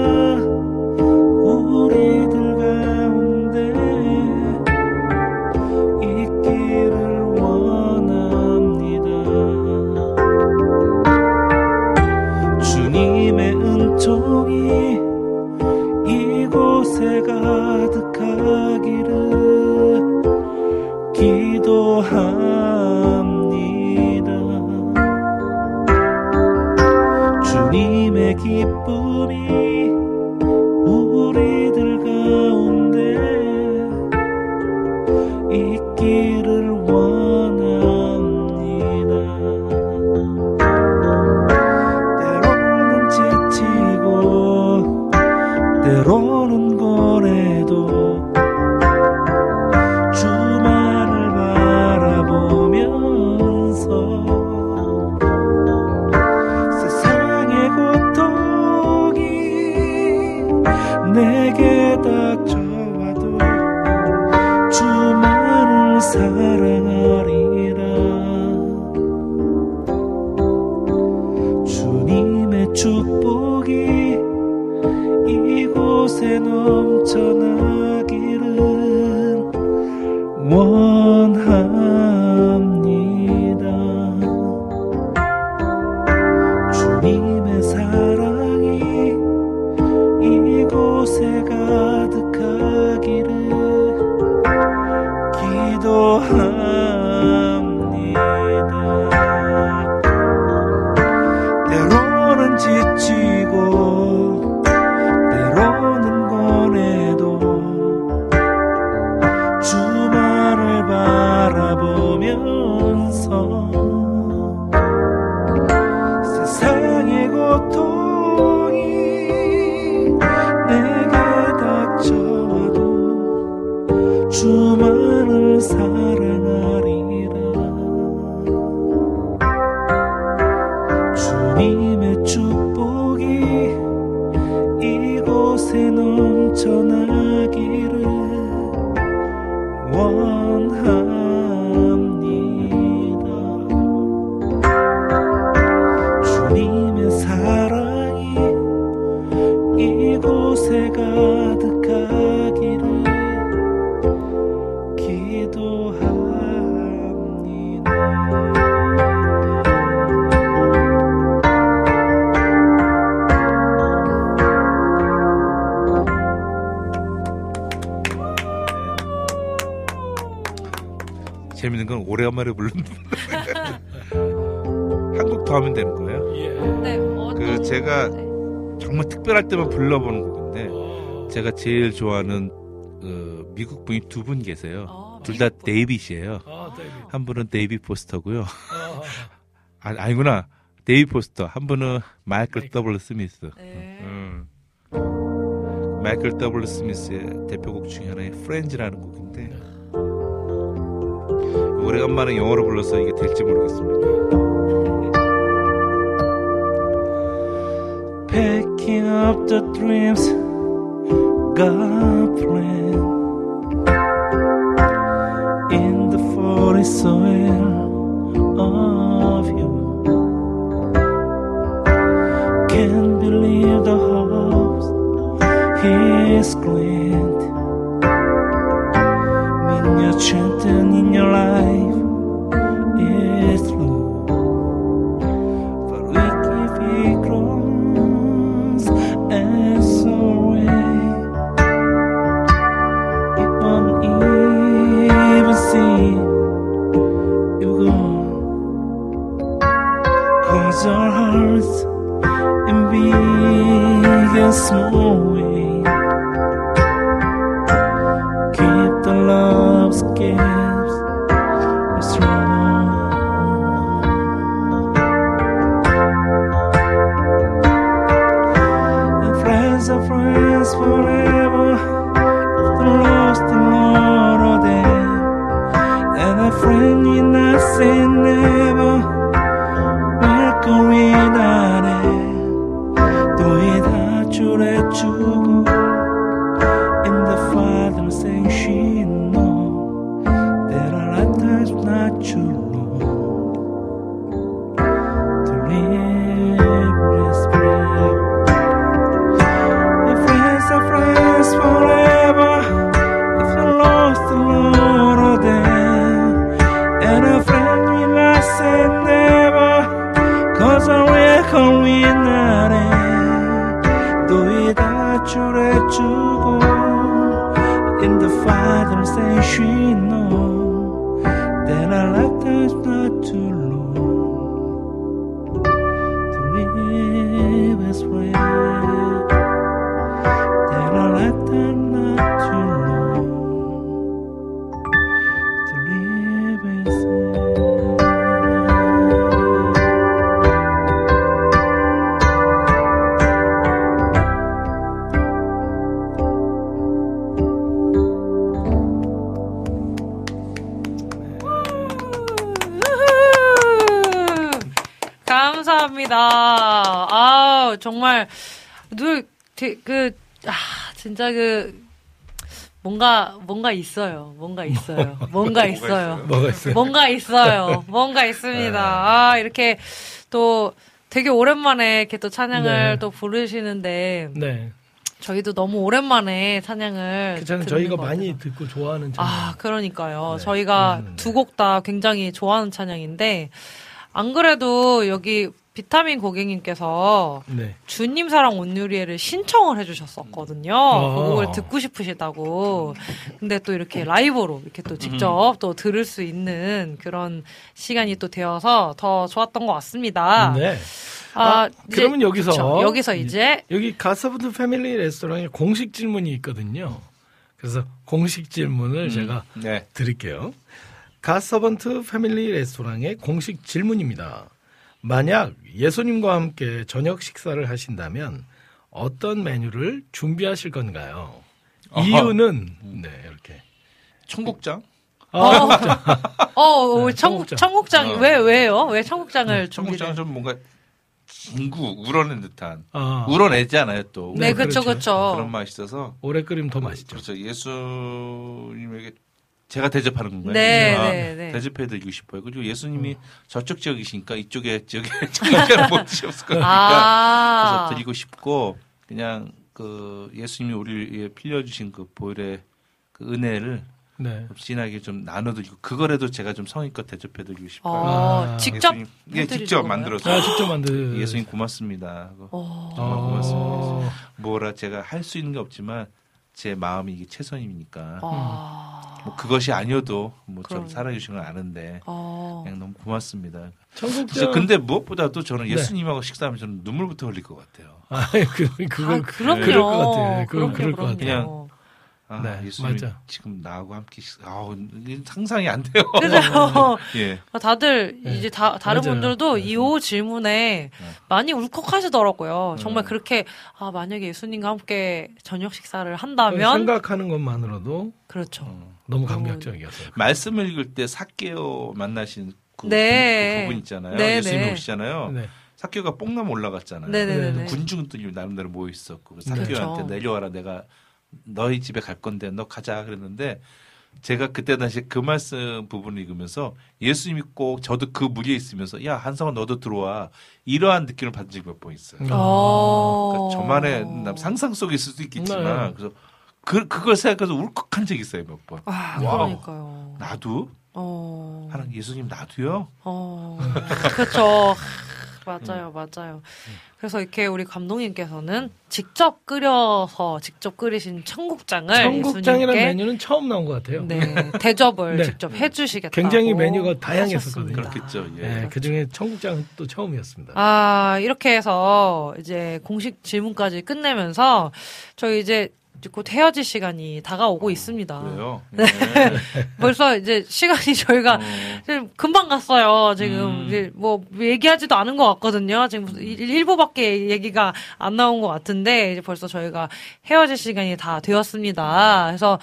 바 제일 좋아하는 어, 미국 분이 두 분 계세요. 둘다 데이빗이에요. 아, 데이빗. 한 분은 데이빗 포스터고요. 아, 아, 아니구나. 데이빗 포스터. 한 분은 마이클 W. 스미스. 음. 마이클 W. 스미스의 대표곡 중에 하나의 Friends라는 곡인데 오래간만에 영어로 불러서 이게 될지 모르겠습니다. Packing up the dreams God planned in the forest soil of you. Can't believe the hopes He's. Mean your chanting in your life 감사합니다. 아 정말 늘그 아, 진짜 그 뭔가 뭔가 있어요. 뭔가 있어요. 뭔가 있어요. 뭐가 있어요? 뭔가 있어요. 뭔가 있습니다. 아 이렇게 또 되게 오랜만에 이렇게 또 찬양을 네. 또 부르시는데 네. 저희도 너무 오랜만에 찬양을 괜찮아요. 듣는 저희가 것 많이. 듣고 좋아하는 찬양. 아, 그러니까요. 네. 저희가 음, 네. 두곡 다 굉장히 좋아하는 찬양인데 안 그래도 여기 비타민 고객님께서 네. 주님 사랑 온누리에를 신청을 해주셨었거든요. 어. 그 곡을 듣고 싶으시다고. 근데 또 이렇게 라이브로 이렇게 또 직접 또 들을 수 있는 그런 시간이 또 되어서 더 좋았던 것 같습니다. 네. 아, 아, 이제- 그러면 여기서 그쵸. 여기서 이제 여기 가서브드 패밀리 레스토랑에 공식 질문이 있거든요. 그래서 공식 질문을 제가 네. 드릴게요. 가서번트 패밀리 레스토랑의 공식 질문입니다. 만약 예수님과 함께 저녁 식사를 하신다면 어떤 메뉴를 준비하실 건가요? 이유는 네 이렇게 청국장? 아, 어, 어, 네, 청국, 청국장. 청국장, 어. 왜, 왜요? 왜 청국장을 준비를? 청국장은 좀 뭔가 진구 우러낸 듯한 아. 우러내잖아요 또. 네, 그렇죠. 그쵸. 그런 맛이 있어서 오래 끓이면 더 맛있죠. 그렇죠. 예수님에게 제가 대접하는 건가요? 네, 아, 네, 네. 대접해 드리고 싶어요. 그리고 음. 예수님이 저쪽 지역이시니까 이쪽에 지역에 청국장을 못 드셨을 거니까 아. 그래서 드리고 싶고 그냥 그 예수님이 우리에 빌려주신 그 보혈의 그 은혜를 네. 진하게 좀 나눠드리고 그거라도 제가 좀 성의껏 대접해드리고 싶어요. 어, 아. 직접 예수님, 예, 직접 거예요? 만들어서 아, 직접 만든 예수님 고맙습니다. 하고 어. 정말 고맙습니다. 어. 뭐라 제가 할 수 있는 게 없지만 제 마음이 이게 최선이니까 아. 뭐 그것이 아니어도 뭐. 저를 사랑해주시는 건 아는데 어. 그냥 너무 고맙습니다. 청국장 근데 무엇보다도 저는 네. 예수님하고 식사하면 저는 눈물부터 흘릴 것 같아요. 아, 그, 그거 아, 그럼요. 그럴 것 같아요. 그건 그럼요, 그럴 것 그럼요. 같아요. 그냥 아, 네, 예수님 맞아. 지금 나하고 함께 식- 아우 상상이 안 돼요. 그죠? 예. 다들 네. 이제 다, 다른 맞아요. 분들도 네. 이오 질문에 네. 많이 울컥하시더라고요. 정말 네. 그렇게 아 만약에 예수님과 함께 저녁 식사를 그 한다면 생각하는 것만으로도 그렇죠. 어. 너무 감격적이었어요. 말씀을 읽을 때 사케오 만나신 그, 네. 부- 그 부분 있잖아요. 네, 예수님 네. 오시잖아요. 네. 사케오가 뽕나무 올라갔잖아요. 네네네. 군중들이 나름대로 모여 있었고 네. 사케오한테 그렇죠. 내려와라 내가 너희 집에 갈 건데 너 가자 그랬는데 제가 그때 당시 그 말씀 부분을 읽으면서 예수님이 꼭 저도 그 무리에 있으면서 야 한성아 너도 들어와 이러한 느낌을 받은 적이 몇 번 있어요. 어. 그러니까 저만의 남- 상상 속일 수도 있겠지만 네. 그래서 그 그걸 생각해서 울컥한 적이 있어요 몇 번. 아. 그러니까요. 나도 어. 하나님 예수님 나도요. 어. 그렇죠. 맞아요, 맞아요. 그래서 이렇게 우리 감독님께서는 직접 끓여서 직접 끓이신 청국장을 청국장이라는 메뉴는 처음 나온 것 같아요. 네, 대접을 네. 직접 해주시겠다고 굉장히 메뉴가 다양했었거든요. 그렇겠죠. 예. 네, 그 중에 청국장은 또 처음이었습니다. 아, 이렇게 해서 이제 공식 질문까지 끝내면서 저희 이제 곧 헤어질 시간이 다가오고 있습니다. 그래요. 네. 벌써 이제 시간이 저희가 어. 금방 갔어요. 지금 음. 이제 뭐 얘기하지도 않은 것 같거든요. 지금 일- 일부밖에 얘기가 안 나온 것 같은데 이제 벌써 저희가 헤어질 시간이 다 되었습니다. 그래서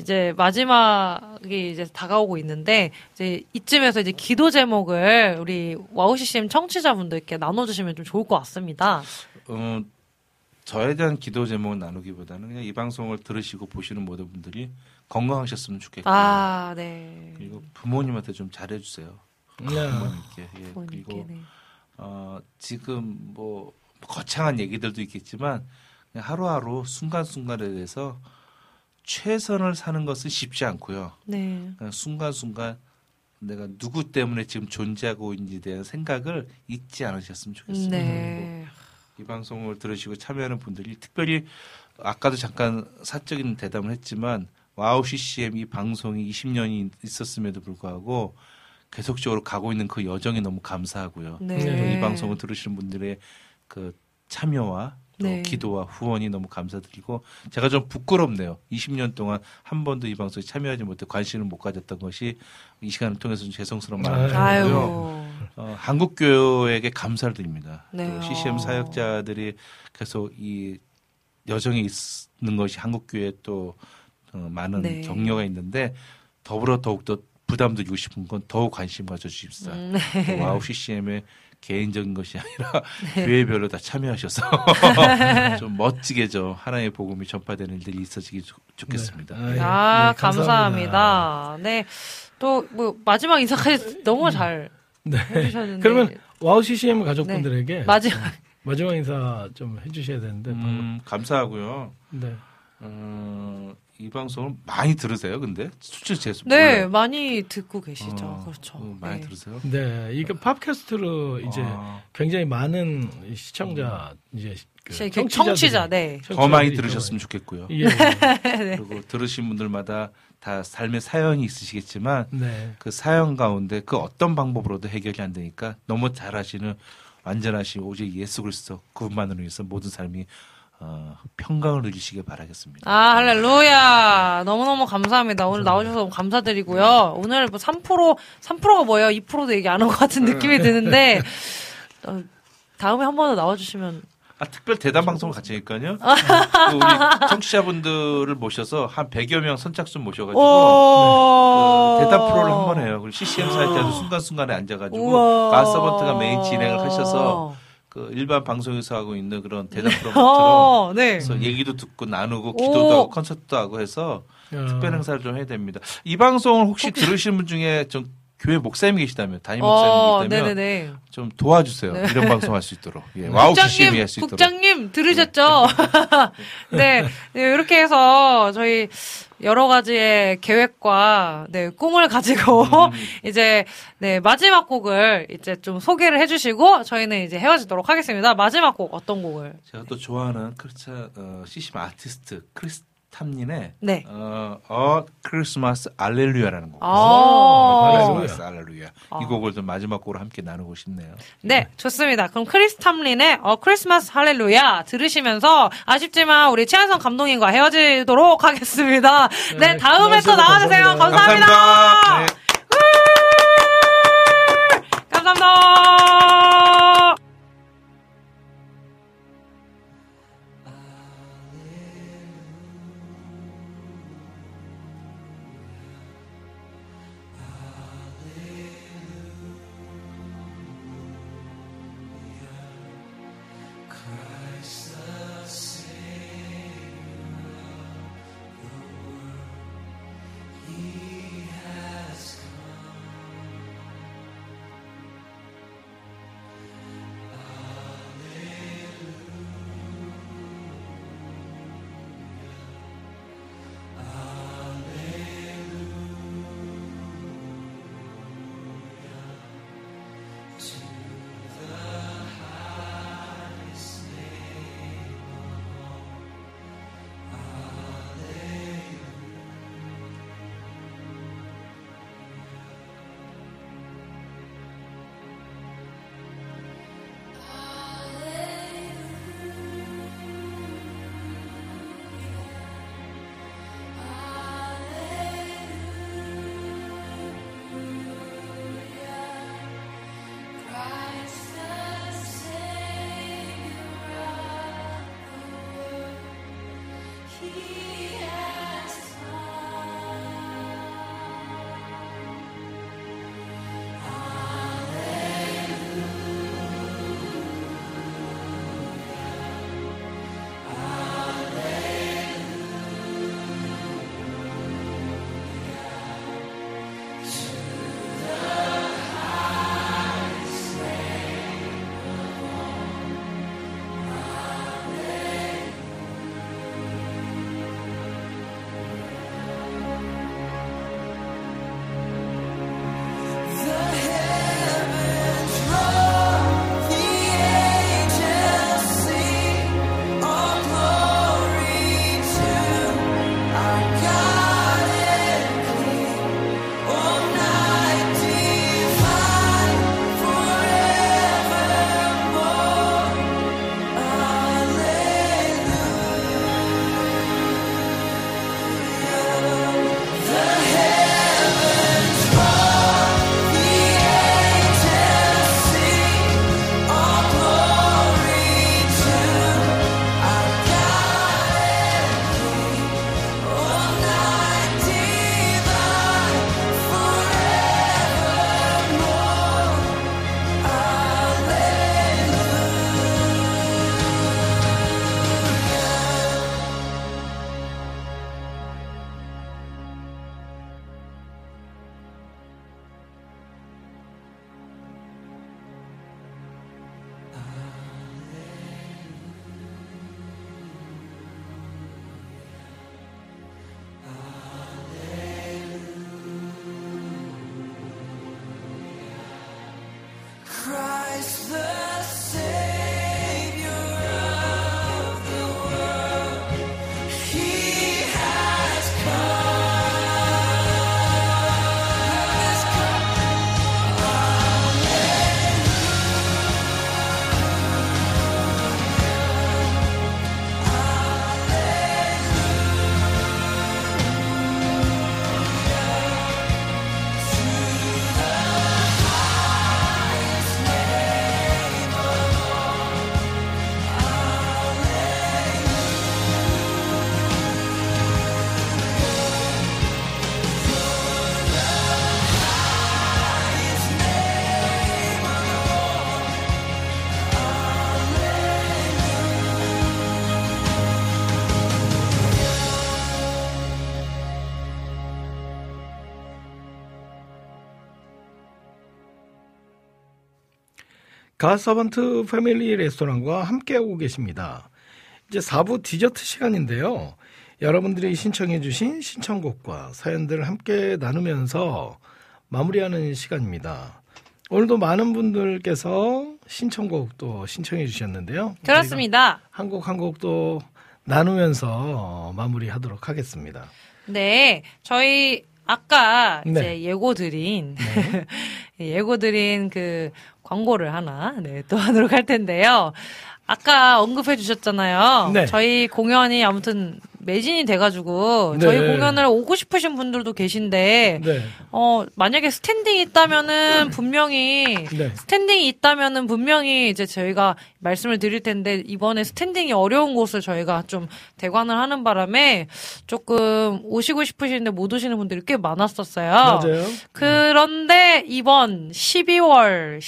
이제 마지막이 이제 다가오고 있는데 이제 이쯤에서 이제 기도 제목을 우리 와우 CCM 청취자분들께 나눠주시면 좀 좋을 것 같습니다. 어, 저에 대한 기도 제목을 나누기보다는 그냥 이 방송을 들으시고 보시는 모든 분들이 건강하셨으면 좋겠고 아, 네. 그리고 부모님한테 좀 잘해주세요. 네. 부모님께 예. 부모님께, 그리고 네. 어, 지금 뭐 거창한 얘기들도 있겠지만 그냥 하루하루 순간순간에 대해서 최선을 사는 것은 쉽지 않고요. 네. 그냥 순간순간 내가 누구 때문에 지금 존재하고 있는지에 대한 생각을 잊지 않으셨으면 좋겠습니다. 네. 이 방송을 들으시고 참여하는 분들이 특별히 아까도 잠깐 사적인 대담을 했지만 와우 CCM 이 방송이 20년이 있었음에도 불구하고 계속적으로 가고 있는 그 여정이 너무 감사하고요. 네. 또이 방송을 들으시는 분들의 그 참여와 또 네. 기도와 후원이 너무 감사드리고 제가 좀 부끄럽네요. 20년 동안 한 번도 이 방송에 참여하지 못해 관심을 못 가졌던 것이 이 시간을 통해서 좀 죄송스러운 마음이 들고요. 아유. 어, 한국 교회에게 감사를 드립니다. 네. 또 CCM 사역자들이 계속 이 여정에 있는 것이 한국 교회에 또 어, 많은 네. 격려가 있는데 더불어 더욱더 부담드리고 싶은 건 더욱 관심 가져주십사. 음, 네. 또 와우 CCM의 개인적인 것이 아니라 네. 교회별로 다 참여하셔서 좀 멋지게 저 하나의 복음이 전파되는 일들이 있어지기 좋, 좋겠습니다. 네. 아, 예. 아, 예, 감사합니다. 네. 또, 뭐, 마지막 인사까지 너무 잘 네. 해주셨는데. 그러면 와우 CCM 가족분들에게 네. 마지막. 마지막 인사 좀 해주셔야 되는데. 음, 감사하고요. 네. 어, 이 방송을 많이 들으세요, 근데? 수치 재수 네, 몰라요. 많이 듣고 계시죠. 어, 그렇죠. 어, 많이 네. 들으세요? 네, 이게 팝캐스트로 이제 아. 굉장히 많은 시청자 이제 그 청취자, 네. 더 많이 들으셨으면. 좋겠고요. 예, 예. 네. 그리고 들으신 분들마다 다 삶의 사연이 있으시겠지만 네. 그 사연 가운데 그 어떤 방법으로도 해결이 안 되니까 너무 잘하시는 완전하신 오직 예수 그리스도 그분만으로 인해서 모든 삶이 어, 평강을 누리시길 바라겠습니다. 아, 할렐루야. 너무너무 감사합니다. 오늘 나오셔서 너무 감사드리고요. 오늘 뭐 3%, 3%가 뭐예요? 2%도 얘기 안 한 것 같은 느낌이 드는데, 어, 다음에 한 번 더 나와주시면. 아, 특별 대담 방송을 같이 하니까요. 그 우리 청취자분들을 모셔서 한 100여 명 선착순 모셔가지고 오. 그 대담 프로를 한 번 해요. 그리고 CCM 살 때도 순간순간에 앉아가지고 우와. 가서번트가 메인 진행을 하셔서 그 일반 방송에서 하고 있는 그런 대담 프로처럼 어, 네. 그래서 얘기도 듣고 나누고 기도도 오. 하고 콘서트도 하고 해서 특별 행사를 좀 해야 됩니다. 이 방송을 혹시 들으시는 분 중에 좀 교회 목사님이 계시다면 담임 어, 목사님이 계시다면 네네네. 좀 도와주세요. 네. 이런 방송 할 수 있도록. 예, 와우 CCM이 국장님, 할수 있도록. 국장님 들으셨죠? 네, 네, 이렇게 해서 저희 여러 가지의 계획과 네, 꿈을 가지고 음. 이제 네 마지막 곡을 이제 좀 소개를 해주시고 저희는 이제 헤어지도록 하겠습니다. 마지막 곡 어떤 곡을? 제가 또 좋아하는 크리스찬 어, CCM 아티스트 크리스 탐린의 네. 어, 어 크리스마스 알렐루야라는 곡. 아. 어, 크리스마스 알렐루야. 아. 이 곡을 좀 마지막 곡으로 함께 나누고 싶네요. 네, 좋습니다. 그럼 크리스 탐린의 어 크리스마스 할렐루야 들으시면서 아쉽지만 우리 채한성 감독님과 헤어지도록 하겠습니다. 네, 다음에 또 나와주세요. 감사합니다. 감사합니다. 네. 가서번트 패밀리 레스토랑과 함께하고 계십니다. 이제 4부 디저트 시간인데요. 여러분들이 신청해주신 신청곡과 사연들을 함께 나누면서 마무리하는 시간입니다. 오늘도 많은 분들께서 신청곡 또 신청해 주셨는데요. 그렇습니다. 한 곡 한 곡도 나누면서 마무리하도록 하겠습니다. 네, 저희 아까 네. 이제 예고 드린 예고 드린 그 광고를 하나 네, 또 하도록 할 텐데요. 아까 언급해 주셨잖아요. 네. 저희 공연이 아무튼 매진이 돼가지고 네. 저희 공연을 오고 싶으신 분들도 계신데 네. 어 만약에 스탠딩이 있다면은 분명히 네. 스탠딩이 있다면은 분명히 이제 저희가 말씀을 드릴 텐데 이번에 스탠딩이 어려운 곳을 저희가 좀 대관을 하는 바람에 조금 오시고 싶으신데 못 오시는 분들이 꽤 많았었어요. 맞아요. 그런데 이번 12월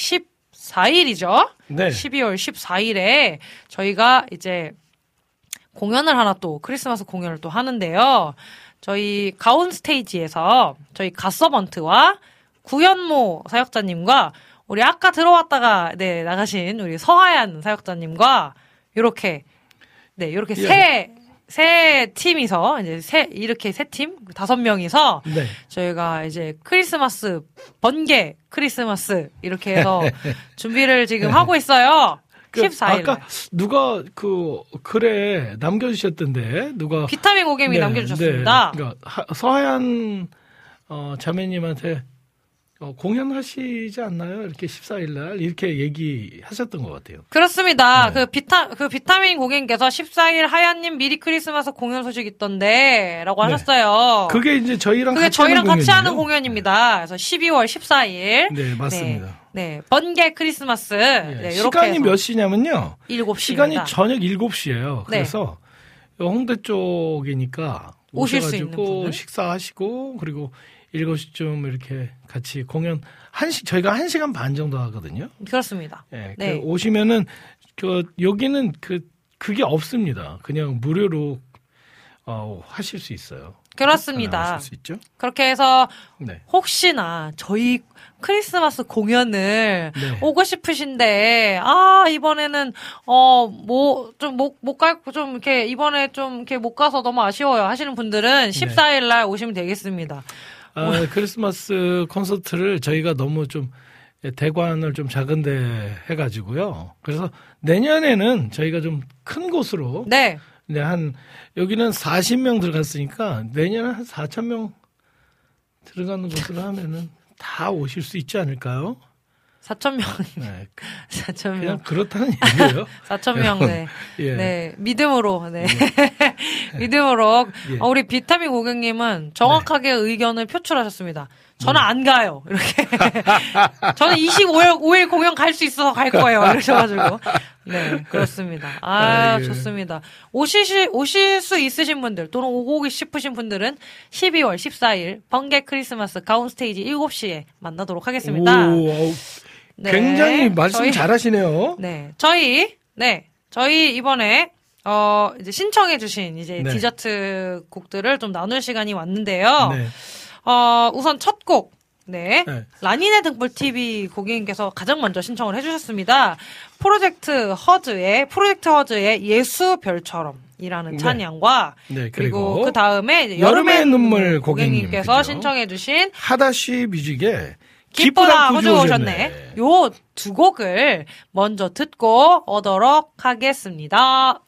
14일이죠. 네. 12월 14일에 저희가 이제 공연을 하나 또 크리스마스 공연을 또 하는데요. 저희 가온 스테이지에서 저희 갓서번트와 구현모 사역자님과 우리 아까 들어왔다가 네 나가신 우리 서하얀 사역자님과 요렇게 네 요렇게 예. 세 세 팀이서 이제 세 이렇게 세 팀 다섯 명이서 네. 저희가 이제 크리스마스 번개 크리스마스 이렇게 해서 준비를 지금 하고 있어요. 그 14일. 아까 누가 그 글에 남겨주셨던데 누가 비타민 고객님이 네, 남겨주셨습니다. 네. 그러니까 하- 서하얀 어, 자매님한테 어, 공연하시지 않나요? 이렇게 14일 날 이렇게 얘기하셨던 것 같아요. 그렇습니다. 네. 그 비타 그 비타민 고객님께서 14일 하얀님 미리 크리스마스 공연 소식 있던데라고 네. 하셨어요. 그게 이제 저희랑 그게 같이 저희랑 하는 같이 하는? 공연입니다. 그래서 12월 14일. 네, 맞습니다. 네, 네, 번개 크리스마스. 네, 요렇게 시간이 몇 시냐면요. 7시입니다. 시간이 저녁 7시예요. 네. 그래서 홍대 쪽이니까 오실 수 있는 분들? 식사하시고 그리고 7시쯤 이렇게 같이 공연 한 시, 저희가 1시간 반 정도 하거든요. 그렇습니다. 예, 네. 그 오시면은 그 여기는 그 그게 없습니다. 그냥 무료로 어, 하실 수 있어요. 그렇습니다. 하실 수 있죠. 그렇게 해서 네. 혹시나 저희 크리스마스 공연을 네. 오고 싶으신데 아 이번에는 어 뭐 좀 못 못 갈 좀 이렇게 이번에 좀 이렇게 못 가서 너무 아쉬워요 하시는 분들은 14일 날 오시면 되겠습니다. 아, 크리스마스 콘서트를 저희가 너무 좀 대관을 좀 작은데 해가지고요. 그래서 내년에는 저희가 좀 큰 곳으로 네. 네, 한 여기는 40명 들어갔으니까 내년에 한 4천 명 들어가는 곳으로 하면은 다 오실 수 있지 않을까요? 4천 명. 네, 4천 그냥 명. 그렇다는 얘기예요. 4천 명, 네. 예. 네. 믿음으로, 네. 믿음으로. 예. 어, 우리 비타민 고객님은 정확하게 의견을 표출하셨습니다. 저는 안 가요. 이렇게. 저는 25일, 5일 공연 갈 수 있어서 갈 거예요. 이러셔가지고. 네, 그렇습니다. 아, 아이고. 좋습니다. 오시실, 오실 수 있으신 분들, 또는 오고 싶으신 분들은 12월 14일 번개 크리스마스 가운 스테이지 7시에 만나도록 하겠습니다. 오, 네. 굉장히 말씀 저희- 잘하시네요. 네. 저희, 네. 저희 이번에, 어, 이제 신청해주신 이제 네. 디저트 곡들을 좀 나눌 시간이 왔는데요. 네. 어, 우선 첫 곡. 네. 네. 라니네 등불 TV 고객님께서 가장 먼저 신청을 해주셨습니다. 프로젝트 허즈의, 프로젝트 허즈의 예수 별처럼. 이라는 네. 찬양과 네, 그리고, 그리고 그 다음에 여름의 여름의 눈물 고객님께서 신청해주신 하다시 뮤직의 기쁘다 구주 오셨네. 요 두 곡을 먼저 듣고 오도록 하겠습니다.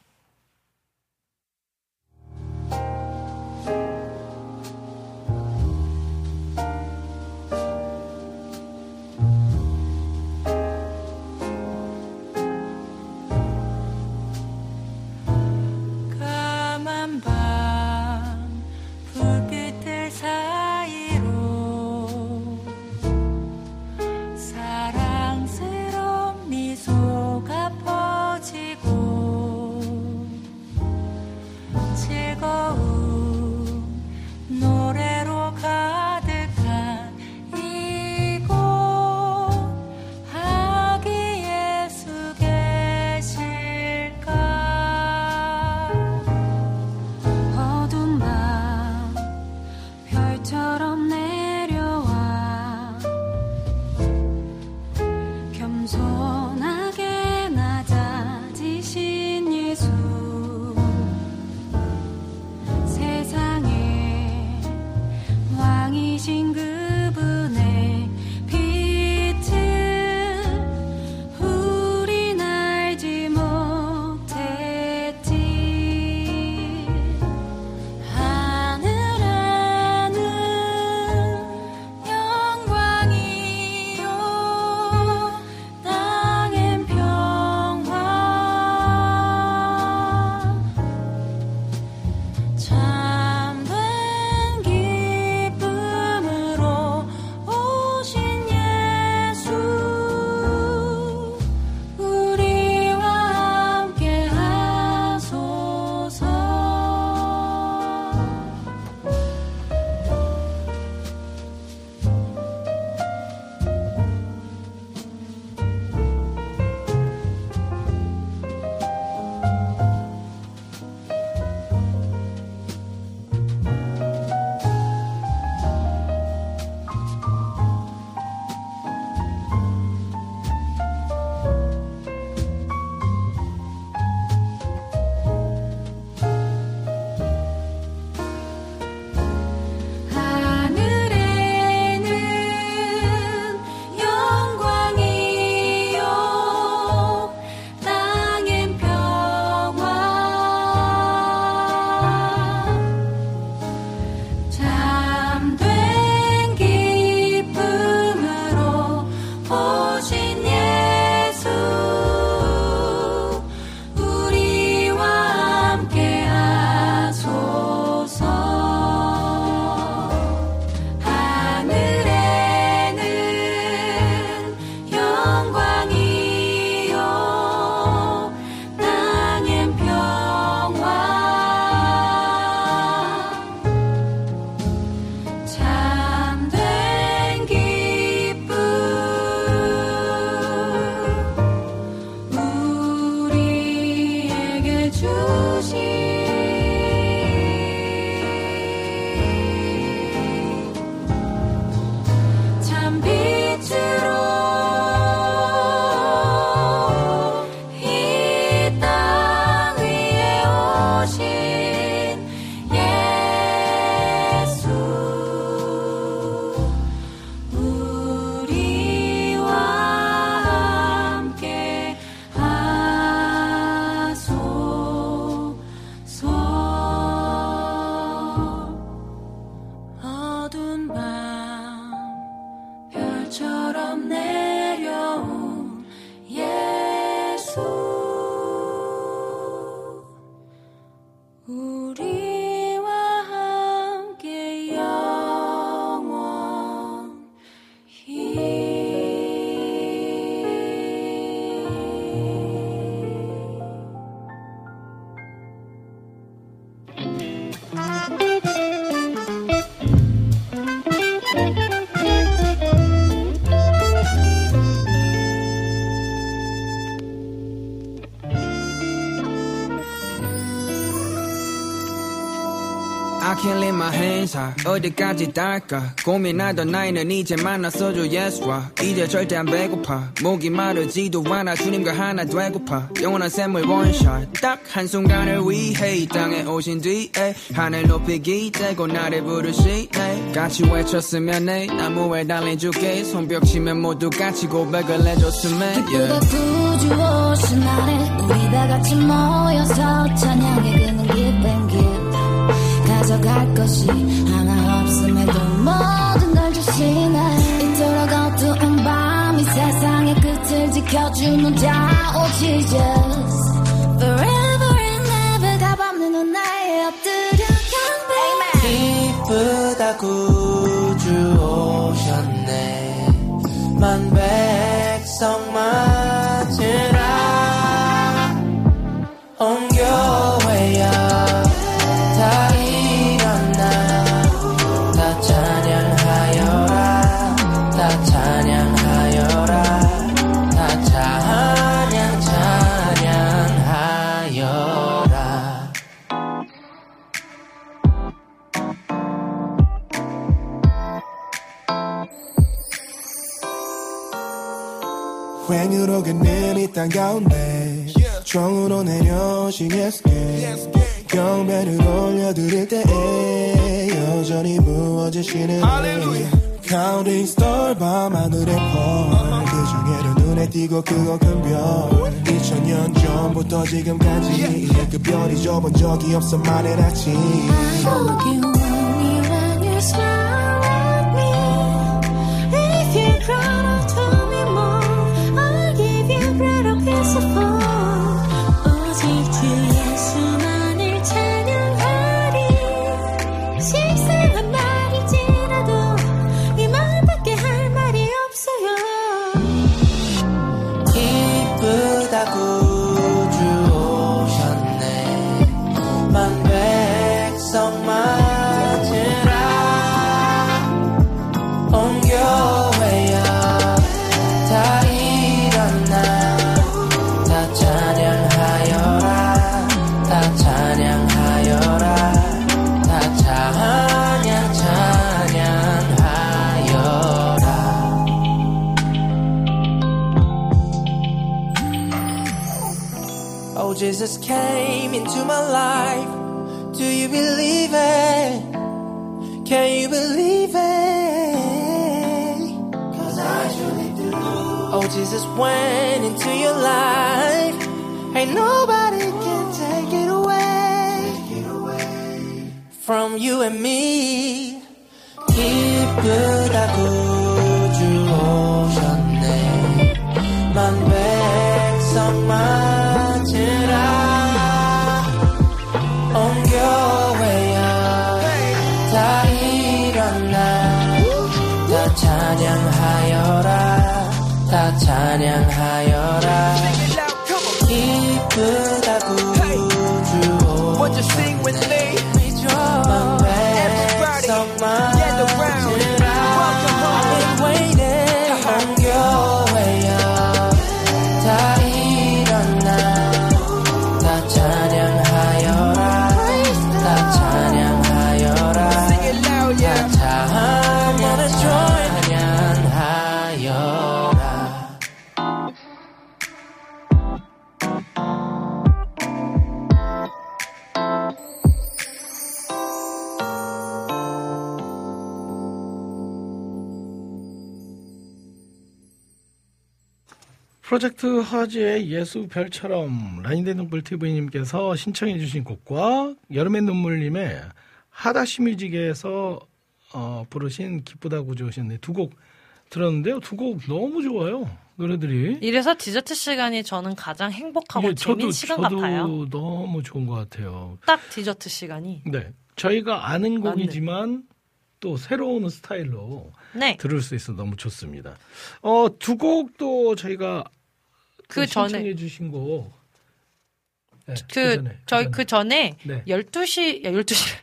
Let my hands high 어디까지 닿을까? 고민하던 나이는 이제 만났어줘 예수와 이제 절대 안 배고파. 목이 마르지도 않아 주님과 하나 되고파. 영원한 샘물 원샷 딱 한순간을 위해 이 땅에 오신 뒤에 하늘 높이 기대고 나를 부르시네. 같이 외쳤으면 해 나무에 주께. 손뼉 치면 모두 같이 고백을 해줬으면 기쁘다 구주 오신 날에 우리 다 같이 모여서 찬양해 그는 가져갈 것이 하나 없음에도 모든 걸 주시네 이토록 어두운 밤이 세상의 끝을 지켜주는 자 Oh Jesus. Forever and ever 답없는 나의 엎드려 경배 기쁘다 구주 오셨네. 만 백성 맞 가운데 종으로 내려오신 예수께 경배를 올려드릴 때에 여전히 부어지시는 Counting star 밤하늘의 펄그 중에는 눈에 띄고 크고 큰별. 2000년 전부터 지금까지 그 별이 져본 적이 없어 만의 아침. Hope you 화제의 예수 별처럼 라인대 눈불 TV님께서 신청해 주신 곡과 여름의 눈물님의 하다시 뮤직에서 어, 부르신 기쁘다 구주 오셨네 두 곡 들었는데요. 두 곡 너무 좋아요. 노래들이. 이래서 디저트 시간이 저는 가장 행복하고 이게 재밌는 시간 저도 같아요. 너무 좋은 것 같아요. 딱 디저트 시간이. 네. 저희가 아는 맞네. 곡이지만 또 새로운 스타일로 네. 들을 수 있어 너무 좋습니다. 어, 두 곡도 저희가 그 전에 신청해 주신 곡. 네, 그 전에, 저희 전에. 그 전에 네. 12시 야 12시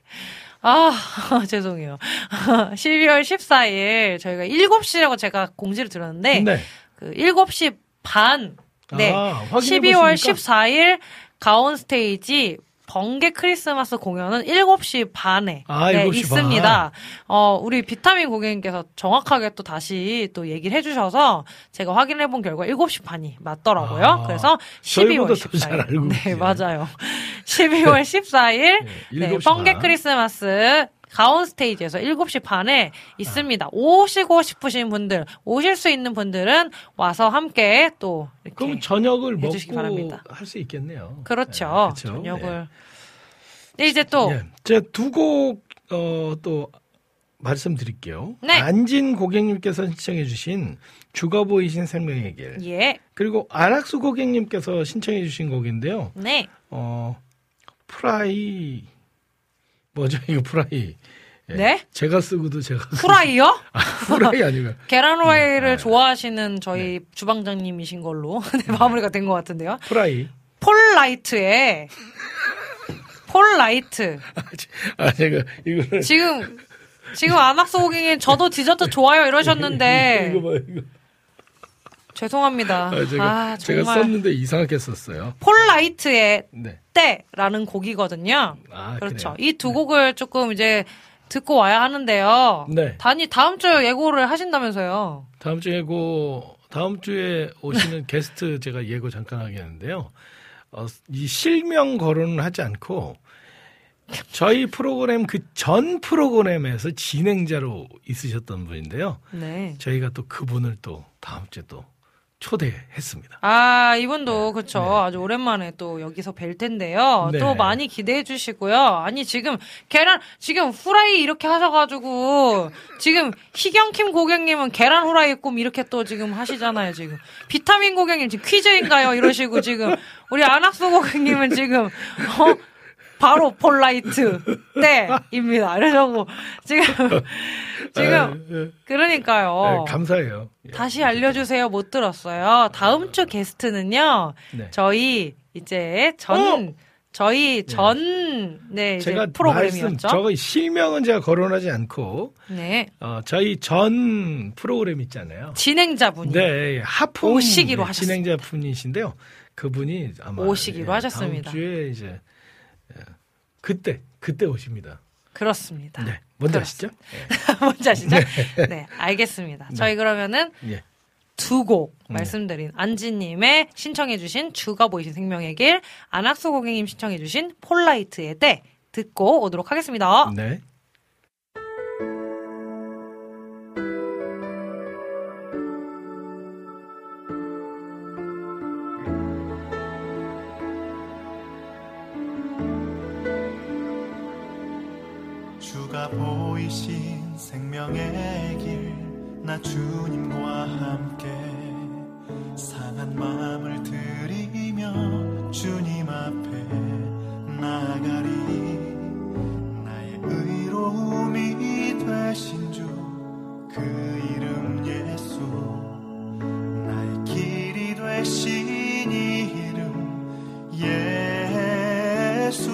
아, 죄송해요. 12월 14일 저희가 7시라고 제가 공지를 들었는데 네. 그 7시 반 네. 아, 확인해 12월 보십니까? 14일 가온 스테이지 번개 크리스마스 공연은 7시 반에 아, 네, 7시 있습니다. 어, 우리 비타민 고객님께서 정확하게 또 다시 또 얘기를 해주셔서 제가 확인해 본 결과 7시 반이 맞더라고요. 아, 그래서 저희보다 12월 더잘 14일. 알고 네. 맞아요. 12월 14일 네, 7시 번개 반. 크리스마스 가온 스테이지에서 7시 반에 있습니다. 오시고 싶으신 분들, 오실 수 있는 분들은 와서 함께 또 그럼 저녁을 먹고 바랍니다. 할 수 있겠네요. 그렇죠. 네. 저녁을. 네, 이제 또 예. 제가 두 곡, 어, 또, 말씀드릴게요. 네. 안진 고객님께서 신청해 주신 주가 보이신 생명의 길. 예. 그리고 안학수 고객님께서 신청해 주신 곡인데요. 네. 어, 프라이, 이거 프라이. 예. 네? 제가 쓰고도 제가. 쓰- 후라이요? 아, 프라이 아니고요. 계란 네. 후라이를 좋아하시는 저희 주방장님이신 걸로 네, 마무리가 된 것 같은데요. 프라이. 폴라이트에 폴라이트. 아, 제가 이거를. 지금 지금 안학수 고객님 저도 디저트 좋아요 이러셨는데 이거 봐, 이거. 죄송합니다. 아, 제가, 아, 제가 썼는데 이상하게 썼어요. 폴라이트의 네. 때라는 곡이거든요. 아, 그렇죠. 그래요? 이두 곡을 조금 이제 듣고 와야 하는데요. 네. 단이 다음 주 예고를 하신다면서요. 다음 주에 예고 다음 주에 오시는 게스트 제가 예고 잠깐 하겠는데요. 어, 이 실명 거론을 하지 않고 저희 프로그램 그 전 프로그램에서 진행자로 있으셨던 분인데요. 네. 저희가 또 그분을 또 다음 주에 또 초대했습니다. 아, 이분도 그쵸. 아주 오랜만에 또 여기서 뵐 텐데요. 네. 또 많이 기대해 주시고요. 아니, 지금 계란, 지금 후라이 이렇게 하셔가지고, 지금 희경킴 고객님은 계란 후라이 꿈 이렇게 또 지금 하시잖아요, 지금. 비타민 고객님 지금 퀴즈인가요? 이러시고 지금. 우리 안학수 고객님은 지금, 어? 바로 폴라이트 때입니다. 이러고 지금 지금 그러니까요. 네, 감사해요. 다시 알려주세요. 못 들었어요. 다음 주 게스트는요. 네. 저희 이제 전 저희 전 네, 이제 제가 프로그램이었죠. 말씀 저거 실명은 제가 거론하지 않고 네. 어, 저희 전 프로그램 있잖아요. 진행자분이 네, 하품 오시기로 네, 하셨어요. 진행자 분이신데요. 그분이 아마 오시기로 예, 하셨습니다. 다음 주에 이제 예, 그때 그때 오십니다. 그렇습니다. 네, 먼저 하시죠. 뭔지 아시죠? 네, 알겠습니다. 저희 그러면은 예. 두곡 네. 말씀드린 안지님의 신청해주신 주가 보이신 생명의 길, 안학수 고객님 신청해주신 폴라이트의 때 듣고 오도록 하겠습니다. 네. 나 주님과 함께 상한 마음을 들이며 주님 앞에 나가리. 나의 의로움이 되신 주 그 이름 예수. 나의 길이 되신 이 이름 예수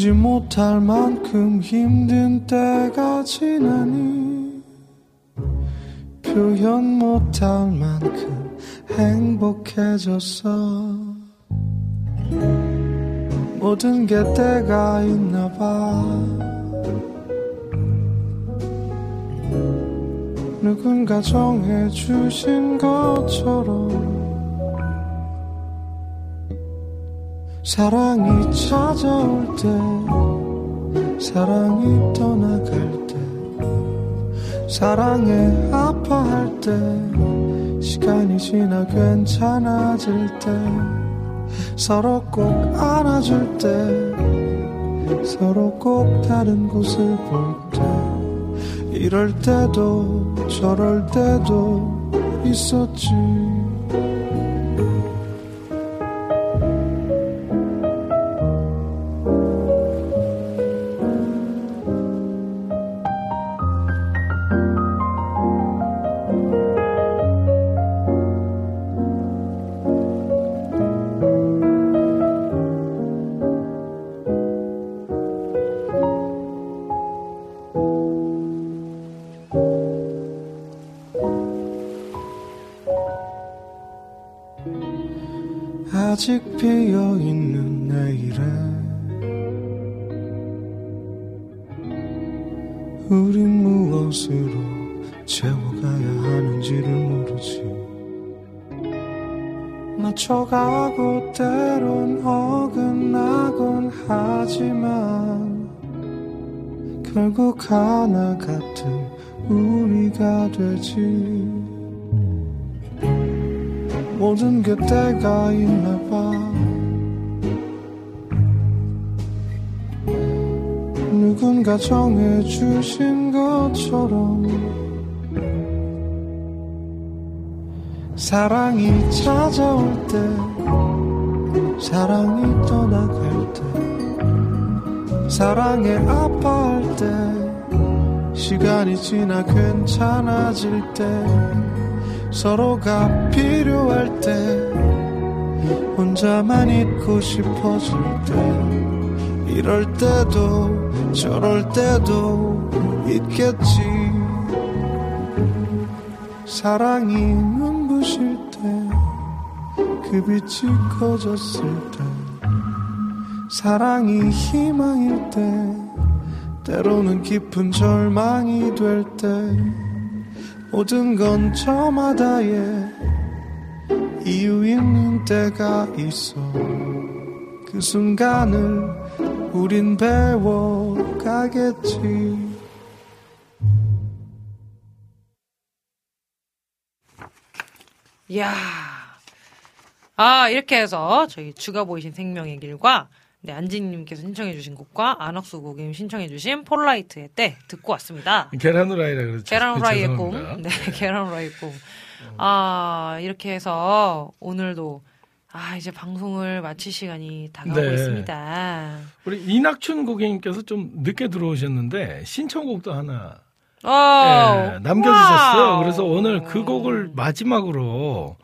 숨쉬지 못할 만큼 힘든 때가 지나니 표현 못할 만큼 행복해졌어. 모든 게 때가 있나 봐. 누군가 정해주신 것처럼 사랑이 찾아올 때 사랑이 떠나갈 때 사랑에 아파할 때 시간이 지나 괜찮아질 때 서로 꼭 안아줄 때 서로 꼭 다른 곳을 볼 때 이럴 때도 저럴 때도 있었지 되지. 모든 게 때가 있나 봐. 누군가 정해주신 것처럼 사랑이 찾아올 때 사랑이 떠나갈 때 사랑에 아파할 때 시간이 지나 괜찮아질 때 서로가 필요할 때 혼자만 있고 싶어질 때 이럴 때도 저럴 때도 있겠지. 사랑이 눈부실 때 그 빛이 꺼졌을 때 사랑이 희망일 때 때로는 깊은 절망이 될 때 모든 건 저마다의 이유 있는 때가 있어 그 순간을 우린 배워가겠지 이야. 아, 이렇게 해서 저희 주가 보이신 생명의 길과 네, 안지님께서 신청해주신 곡과 안학수 고객님 신청해주신 폴라이트의 때 듣고 왔습니다. 계란 후라이라 그러죠. 계란 후라이의 꿈. 죄송합니다. 네, 계란 후라이의 꿈. 아, 이렇게 해서 오늘도 아, 이제 방송을 마칠 시간이 다가오고 네. 있습니다. 우리 이낙춘 고객님께서 좀 늦게 들어오셨는데 신청곡도 하나 어, 예, 남겨주셨어요. 와우. 그래서 오늘 그 곡을 마지막으로 예,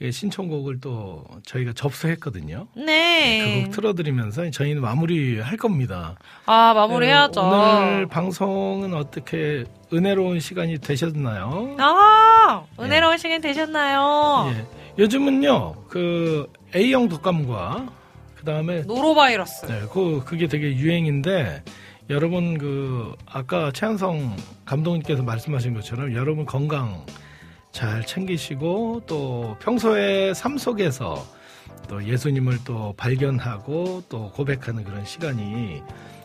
신청곡을 또 저희가 접수했거든요. 네. 그곡 틀어드리면서 저희는 마무리할 겁니다. 아, 마무리해야죠. 예, 오늘 방송은 어떻게 은혜로운 시간이 되셨나요? 아, 은혜로운 시간 되셨나요? 예. 요즘은요, 그 A형 독감과 그 다음에 노로바이러스. 네, 그 그게 되게 유행인데 여러분 그 아까 최한성 감독님께서 말씀하신 것처럼 여러분 건강 잘 챙기시고 또 평소에 삶 속에서 또 예수님을 또 발견하고 또 고백하는 그런 시간이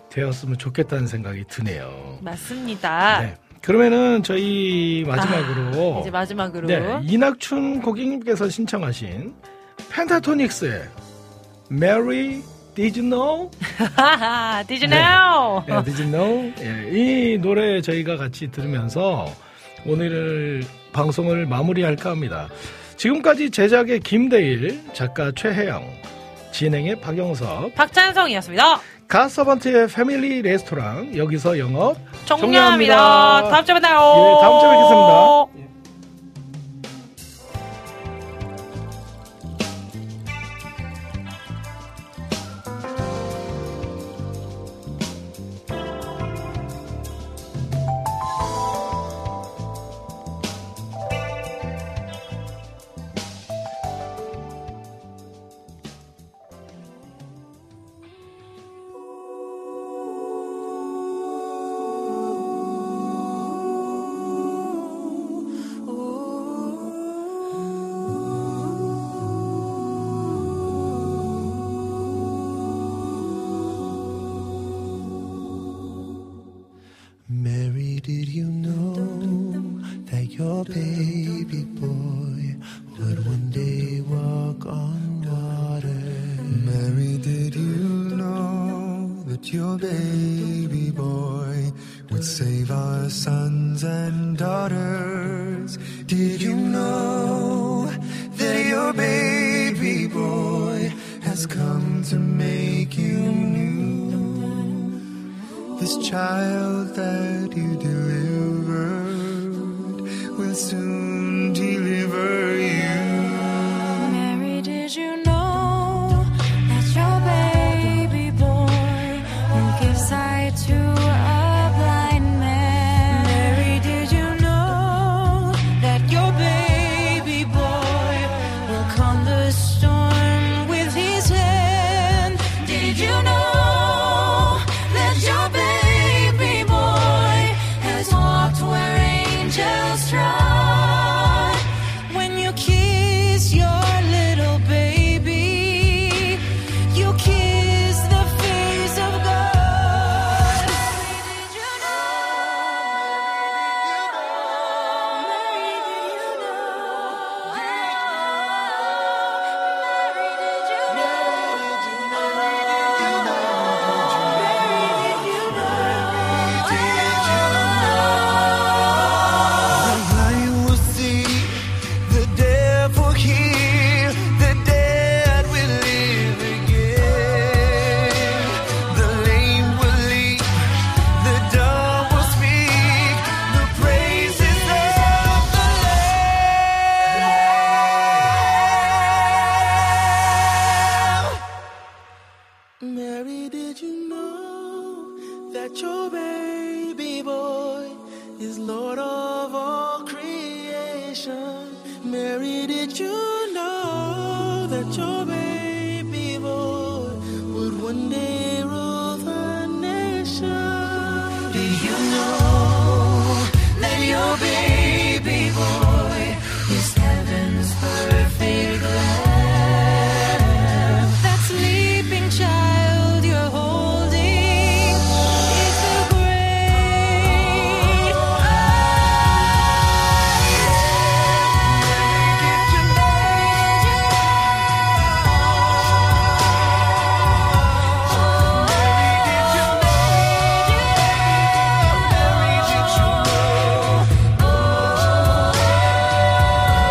되었으면 좋겠다는 생각이 드네요. 맞습니다. 네. 그러면은 저희 마지막으로 아, 이제 마지막으로. 네, 이낙춘 고객님께서 신청하신 펜타토닉스의 Mary Did You Know? Did you know? 네, Did You Know? 예, 이 노래 저희가 같이 들으면서 오늘 방송을 마무리할까 합니다. 지금까지 제작의 김대일, 작가 최혜영, 진행의 박영섭, 박찬성이었습니다. 가서번트의 패밀리 레스토랑 여기서 영업 종료합니다. 다음 주에 만나요. 예, 다음 주에 뵙겠습니다.